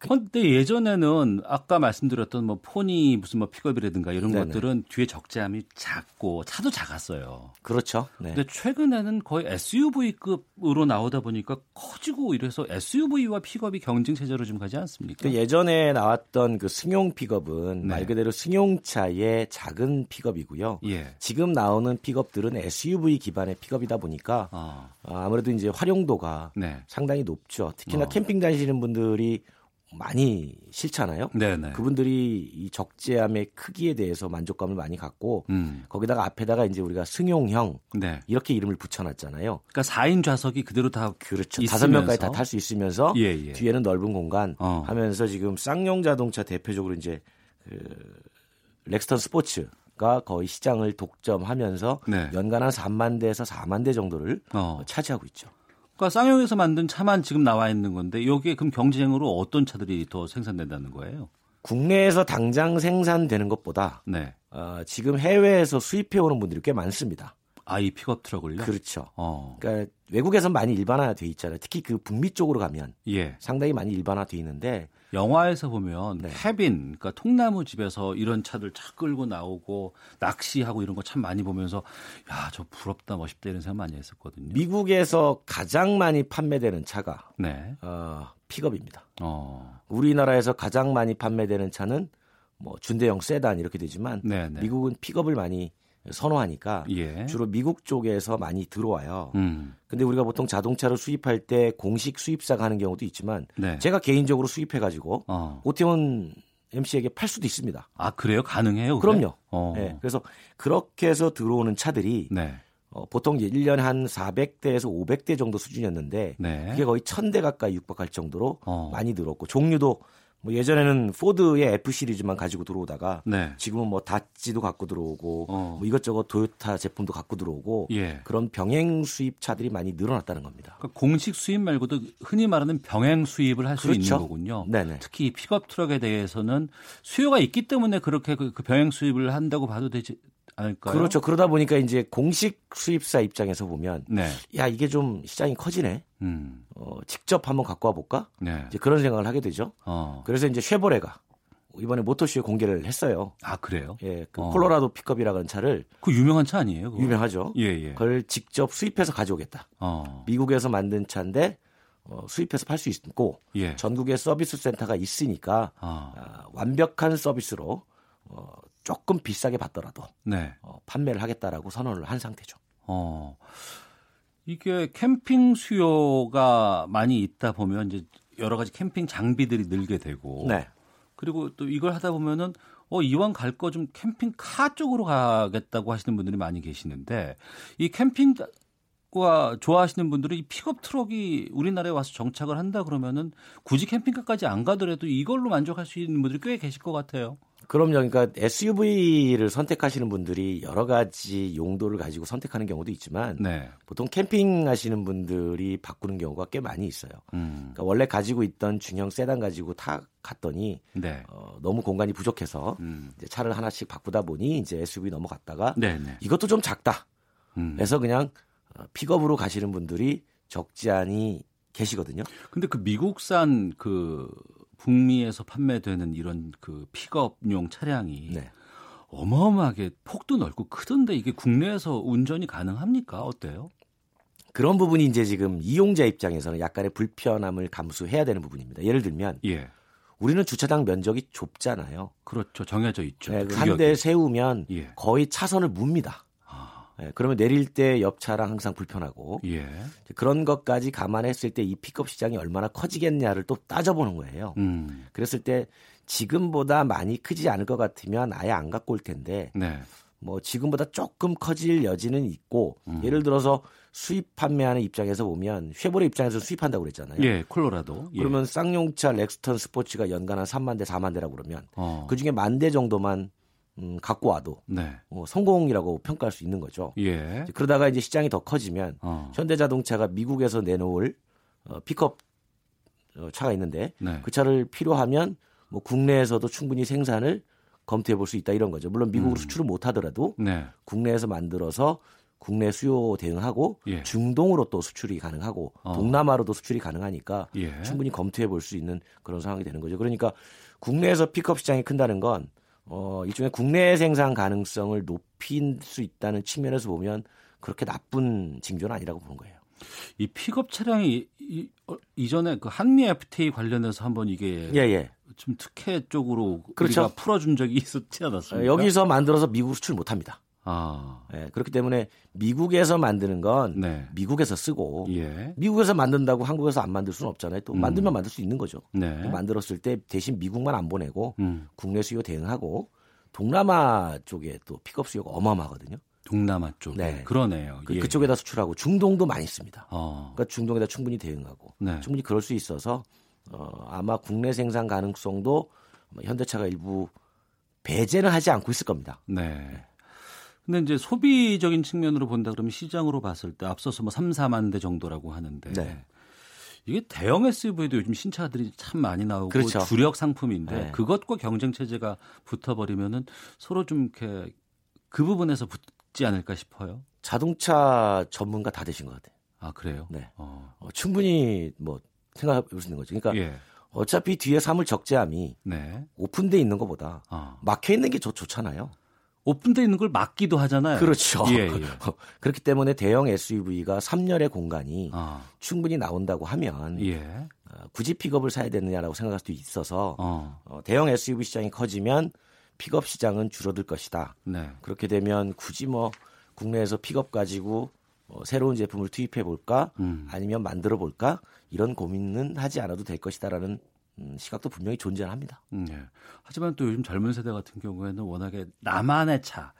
근데 예전에는 아까 말씀드렸던 뭐 포니 무슨 뭐 픽업이라든가 이런 네네. 것들은 뒤에 적재함이 작고 차도 작았어요. 그렇죠. 네. 근데 최근에는 거의 SUV급으로 나오다 보니까 커지고 이래서 SUV와 픽업이 경쟁 체제로 좀 가지 않습니까? 그 예전에 나왔던 그 승용 픽업은 네. 말 그대로 승용차의 작은 픽업이고요. 예. 지금 나오는 픽업들은 SUV 기반의 픽업이다 보니까 아. 아무래도 이제 활용도가 네. 상당히 높죠. 특히나 어. 캠핑 다니시는 분들이 많이 싫잖아요. 네네. 그분들이 이 적재함의 크기에 대해서 만족감을 많이 갖고 음. 거기다가 앞에다가 이제 우리가 승용형 네. 이렇게 이름을 붙여놨잖아요. 그러니까 4인 좌석이 그대로 다 그렇죠. 다섯 명까지 다 탈 수 있으면서 예, 예. 뒤에는 넓은 공간 어. 하면서 지금 쌍용 자동차 대표적으로 이제 그 렉스턴 스포츠 가 거의 시장을 독점하면서 네. 연간 한 3만 대에서 4만 대 정도를 어. 차지하고 있죠. 그러니까 쌍용에서 만든 차만 지금 나와 있는 건데 여기에 그럼 경쟁으로 어떤 차들이 더 생산된다는 거예요? 국내에서 당장 생산되는 것보다 네. 어, 지금 해외에서 수입해 오는 분들이 꽤 많습니다. 아, 이 픽업 트럭을요? 그렇죠. 어. 그러니까 외국에서 많이 일반화돼 있잖아요. 특히 그 북미 쪽으로 가면 예. 상당히 많이 일반화돼 있는데 영화에서 보면 네. 해빈, 그러니까 통나무 집에서 이런 차들 차 끌고 나오고 낚시하고 이런 거 참 많이 보면서 야, 저 부럽다, 멋있다 이런 생각 많이 했었거든요. 미국에서 가장 많이 판매되는 차가 네. 어, 픽업입니다. 어. 우리나라에서 가장 많이 판매되는 차는 뭐 준대형 세단 이렇게 되지만 네네. 네. 미국은 픽업을 많이 선호하니까 예. 주로 미국 쪽에서 많이 들어와요. 음. 근데 우리가 보통 자동차를 수입할 때 공식 수입사가 하는 경우도 있지만 네. 제가 개인적으로 수입해 가지고 어. 오태훈 MC에게 팔 수도 있습니다. 아 그래요? 가능해요? 그래? 그럼요. 어. 네. 그래서 그렇게 해서 들어오는 차들이 네. 어, 보통 1년에 한 400대에서 500대 정도 수준이었는데 네. 그게 거의 1000대 가까이 육박할 정도로 어. 많이 늘었고 종류도 뭐 예전에는 포드의 F 시리즈만 가지고 들어오다가 네. 지금은 뭐 닷지도 갖고 들어오고 어. 뭐 이것저것 도요타 제품도 갖고 들어오고 예. 그런 병행 수입 차들이 많이 늘어났다는 겁니다. 그러니까 공식 수입 말고도 흔히 말하는 병행 수입을 할 수 그렇죠. 있는 거군요. 네네. 특히 픽업 트럭에 대해서는 수요가 있기 때문에 그렇게 그, 그 병행 수입을 한다고 봐도 되지 않을까요? 그렇죠. 그러다 보니까 이제 공식 수입사 입장에서 보면 네. 야 이게 좀 시장이 커지네. 음. 어, 직접 한번 갖고 와 볼까? 네. 이제 그런 생각을 하게 되죠. 어. 그래서 이제 쉐보레가 이번에 모터쇼에 공개를 했어요. 아 그래요? 예, 그 어. 콜로라도 픽업이라는 차를 그 유명한 차 아니에요? 그거? 유명하죠. 예, 예. 그걸 직접 수입해서 가져오겠다. 어. 미국에서 만든 차인데 어, 수입해서 팔 수 있고 예. 전국에 서비스 센터가 있으니까 어. 어, 완벽한 서비스로 어, 조금 비싸게 받더라도 네. 어, 판매를 하겠다라고 선언을 한 상태죠. 어. 이게 캠핑 수요가 많이 있다 보면 이제 여러 가지 캠핑 장비들이 늘게 되고 네. 그리고 또 이걸 하다 보면은 어 이왕 갈 거 좀 캠핑카 쪽으로 가겠다고 하시는 분들이 많이 계시는데 이 캠핑카 좋아하시는 분들은 이 픽업 트럭이 우리나라에 와서 정착을 한다 그러면은 굳이 캠핑카까지 안 가더라도 이걸로 만족할 수 있는 분들이 꽤 계실 것 같아요. 그럼요. 그러니까 SUV를 선택하시는 분들이 여러 가지 용도를 가지고 선택하는 경우도 있지만 네. 보통 캠핑하시는 분들이 바꾸는 경우가 꽤 많이 있어요. 음. 그러니까 원래 가지고 있던 중형 세단 가지고 타 갔더니 네. 어, 너무 공간이 부족해서 음. 이제 차를 하나씩 바꾸다 보니 이제 SUV 넘어갔다가 네네. 네. 이것도 좀 작다. 음. 그래서 그냥 어, 픽업으로 가시는 분들이 적지 않이 계시거든요. 근데 그 미국산 그 북미에서 판매되는 이런 그 픽업용 차량이 네. 어마어마하게 폭도 넓고 크던데 이게 국내에서 운전이 가능합니까? 어때요? 그런 부분이 이제 지금 이용자 입장에서는 약간의 불편함을 감수해야 되는 부분입니다. 예를 들면 예. 우리는 주차장 면적이 좁잖아요. 그렇죠. 정해져 있죠. 네, 한대 세우면 예. 거의 차선을 묻니다. 예, 그러면 내릴 때 옆 차랑 항상 불편하고 예. 그런 것까지 감안했을 때 이 픽업 시장이 얼마나 커지겠냐를 또 따져보는 거예요. 음. 그랬을 때 지금보다 많이 크지 않을 것 같으면 아예 안 갖고 올 텐데 네. 뭐 지금보다 조금 커질 여지는 있고 음. 예를 들어서 수입 판매하는 입장에서 보면 쉐보레 입장에서 수입한다고 그랬잖아요. 예, 콜로라도. 예. 그러면 쌍용차 렉스턴 스포츠가 연간 한 3만 대, 4만 대라고 그러면 어. 그 중에 만 대 정도만 음, 갖고 와도 네. 어, 성공이라고 평가할 수 있는 거죠. 예. 그러다가 이제 시장이 더 커지면 어. 현대자동차가 미국에서 내놓을 어, 픽업 어, 차가 있는데 네. 그 차를 필요하면 뭐 국내에서도 충분히 생산을 검토해 볼 수 있다 이런 거죠. 물론 미국으로 음. 수출을 못 하더라도 네. 국내에서 만들어서 국내 수요 대응하고 예. 중동으로 또 수출이 가능하고 어. 동남아로도 수출이 가능하니까 예. 충분히 검토해 볼 수 있는 그런 상황이 되는 거죠. 그러니까 국내에서 픽업 시장이 큰다는 건 어, 일종의 국내 생산 가능성을 높일 수 있다는 측면에서 보면 그렇게 나쁜 징조는 아니라고 보는 거예요. 이 픽업 차량이 이, 어, 이전에 그 한미 FTA 관련해서 한번 이게 예, 예. 좀 특혜 쪽으로 그렇죠. 우리가 풀어준 적이 있었지 않았습니까? 여기서 만들어서 미국 수출 못합니다. 아. 예, 그렇기 때문에 미국에서 만드는 건 네. 미국에서 쓰고 예. 미국에서 만든다고 한국에서 안 만들 수는 없잖아요. 또 음. 만들면 만들 수 있는 거죠. 네. 만들었을 때 대신 미국만 안 보내고 음. 국내 수요 대응하고 동남아 쪽에 또 픽업 수요가 어마어마하거든요. 동남아 쪽. 네. 그러네요. 그, 예. 그쪽에다 수출하고 중동도 많이 씁니다. 어. 그러니까 중동에다 충분히 대응하고 네. 충분히 그럴 수 있어서 어, 아마 국내 생산 가능성도 현대차가 일부 배제는 하지 않고 있을 겁니다. 네. 근데 이제 소비적인 측면으로 본다 그러면 시장으로 봤을 때 앞서서 뭐 3, 4만 대 정도라고 하는데 네. 이게 대형 SUV도 요즘 신차들이 참 많이 나오고 그렇죠. 주력 상품인데 네. 그것과 경쟁 체제가 붙어버리면은 서로 좀 이렇게 그 부분에서 붙지 않을까 싶어요. 자동차 전문가 다 되신 것 같아요. 아 그래요? 네. 어. 어, 충분히 뭐 생각해 볼 수 있는 거죠. 그러니까 예. 어차피 뒤에 사물 적재함이 네. 오픈돼 있는 것보다 어. 막혀 있는 게 좋, 좋잖아요. 오픈되어 있는 걸 막기도 하잖아요. 그렇죠. 예, 예. 그렇기 때문에 대형 SUV가 3열의 공간이 어. 충분히 나온다고 하면 예. 어, 굳이 픽업을 사야 되느냐라고 생각할 수도 있어서 어. 어 대형 SUV 시장이 커지면 픽업 시장은 줄어들 것이다. 네. 그렇게 되면 굳이 뭐 국내에서 픽업 가지고 어, 새로운 제품을 투입해 볼까 음. 아니면 만들어 볼까 이런 고민은 하지 않아도 될 것이다라는 음, 시각도 분명히 존재합니다. 음, 네. 하지만 또 요즘 젊은 세대 같은 경우에는 워낙에 나만의 차,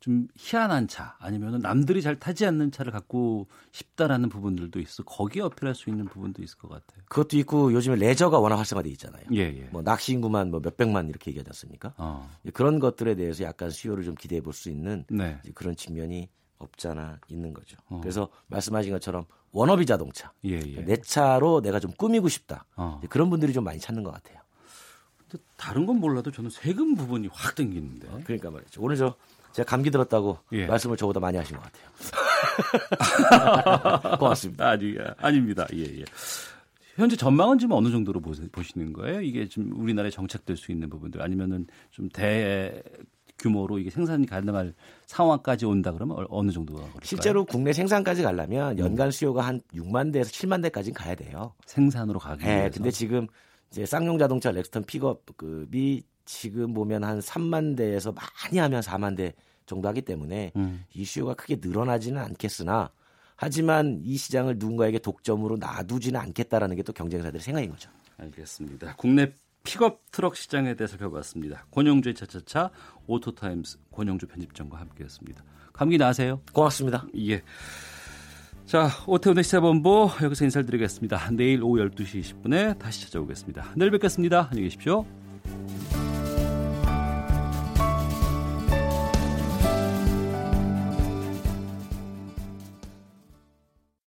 좀 희한한 차, 아니면 남들이 잘 타지 않는 차를 갖고 싶다라는 부분들도 있어 거기에 어필할 수 있는 부분도 있을 것 같아요. 그것도 있고 요즘에 레저가 워낙 활성화돼 있잖아요. 예, 예. 뭐 낚시 인구만 뭐 몇백만 이렇게 얘기하지 않습니까? 어. 그런 것들에 대해서 약간 수요를 좀 기대해 볼 수 있는 네. 그런 측면이 없잖아 있는 거죠. 어. 그래서 말씀하신 것처럼 워너비 자동차. 예, 예. 내 차로 내가 좀 꾸미고 싶다. 어. 그런 분들이 좀 많이 찾는 것 같아요. 근데 다른 건 몰라도 저는 세금 부분이 확 땡기는데. 어, 그러니까 말이죠. 오늘 저 제가 감기 들었다고 예. 말씀을 저보다 많이 하신 것 같아요. 고맙습니다. 아니, 아닙니다. 예, 예. 현재 전망은 지금 어느 정도로 보시는 거예요? 이게 지금 우리나라에 정착될 수 있는 부분들 아니면은 좀 대 규모로 이게 생산이 가능할 상황까지 온다 그러면 어느 정도가 그럴까요? 실제로 국내 생산까지 가려면 연간 수요가 한 6만 대에서 7만 대까지는 가야 돼요. 생산으로 가기 네, 위해서. 근데 지금 이제 쌍용 자동차 렉스턴 픽업급이 지금 보면 한 3만 대에서 많이 하면 4만 대 정도 하기 때문에 음. 이 수요가 크게 늘어나지는 않겠으나 하지만 이 시장을 누군가에게 독점으로 놔두지는 않겠다라는 게 또 경쟁사들의 생각인 거죠. 알겠습니다. 국내 픽업 트럭 시장에 대해서 살펴봤습니다. 권용주의 차차차 오토타임스 권용주 편집장과 함께했습니다. 감기 나으세요? 고맙습니다. 예. 자, 오태훈의 시사본부 여기서 인사를 드리겠습니다. 내일 오후 12시 20분에 다시 찾아오겠습니다. 내일 뵙겠습니다. 안녕히 계십시오.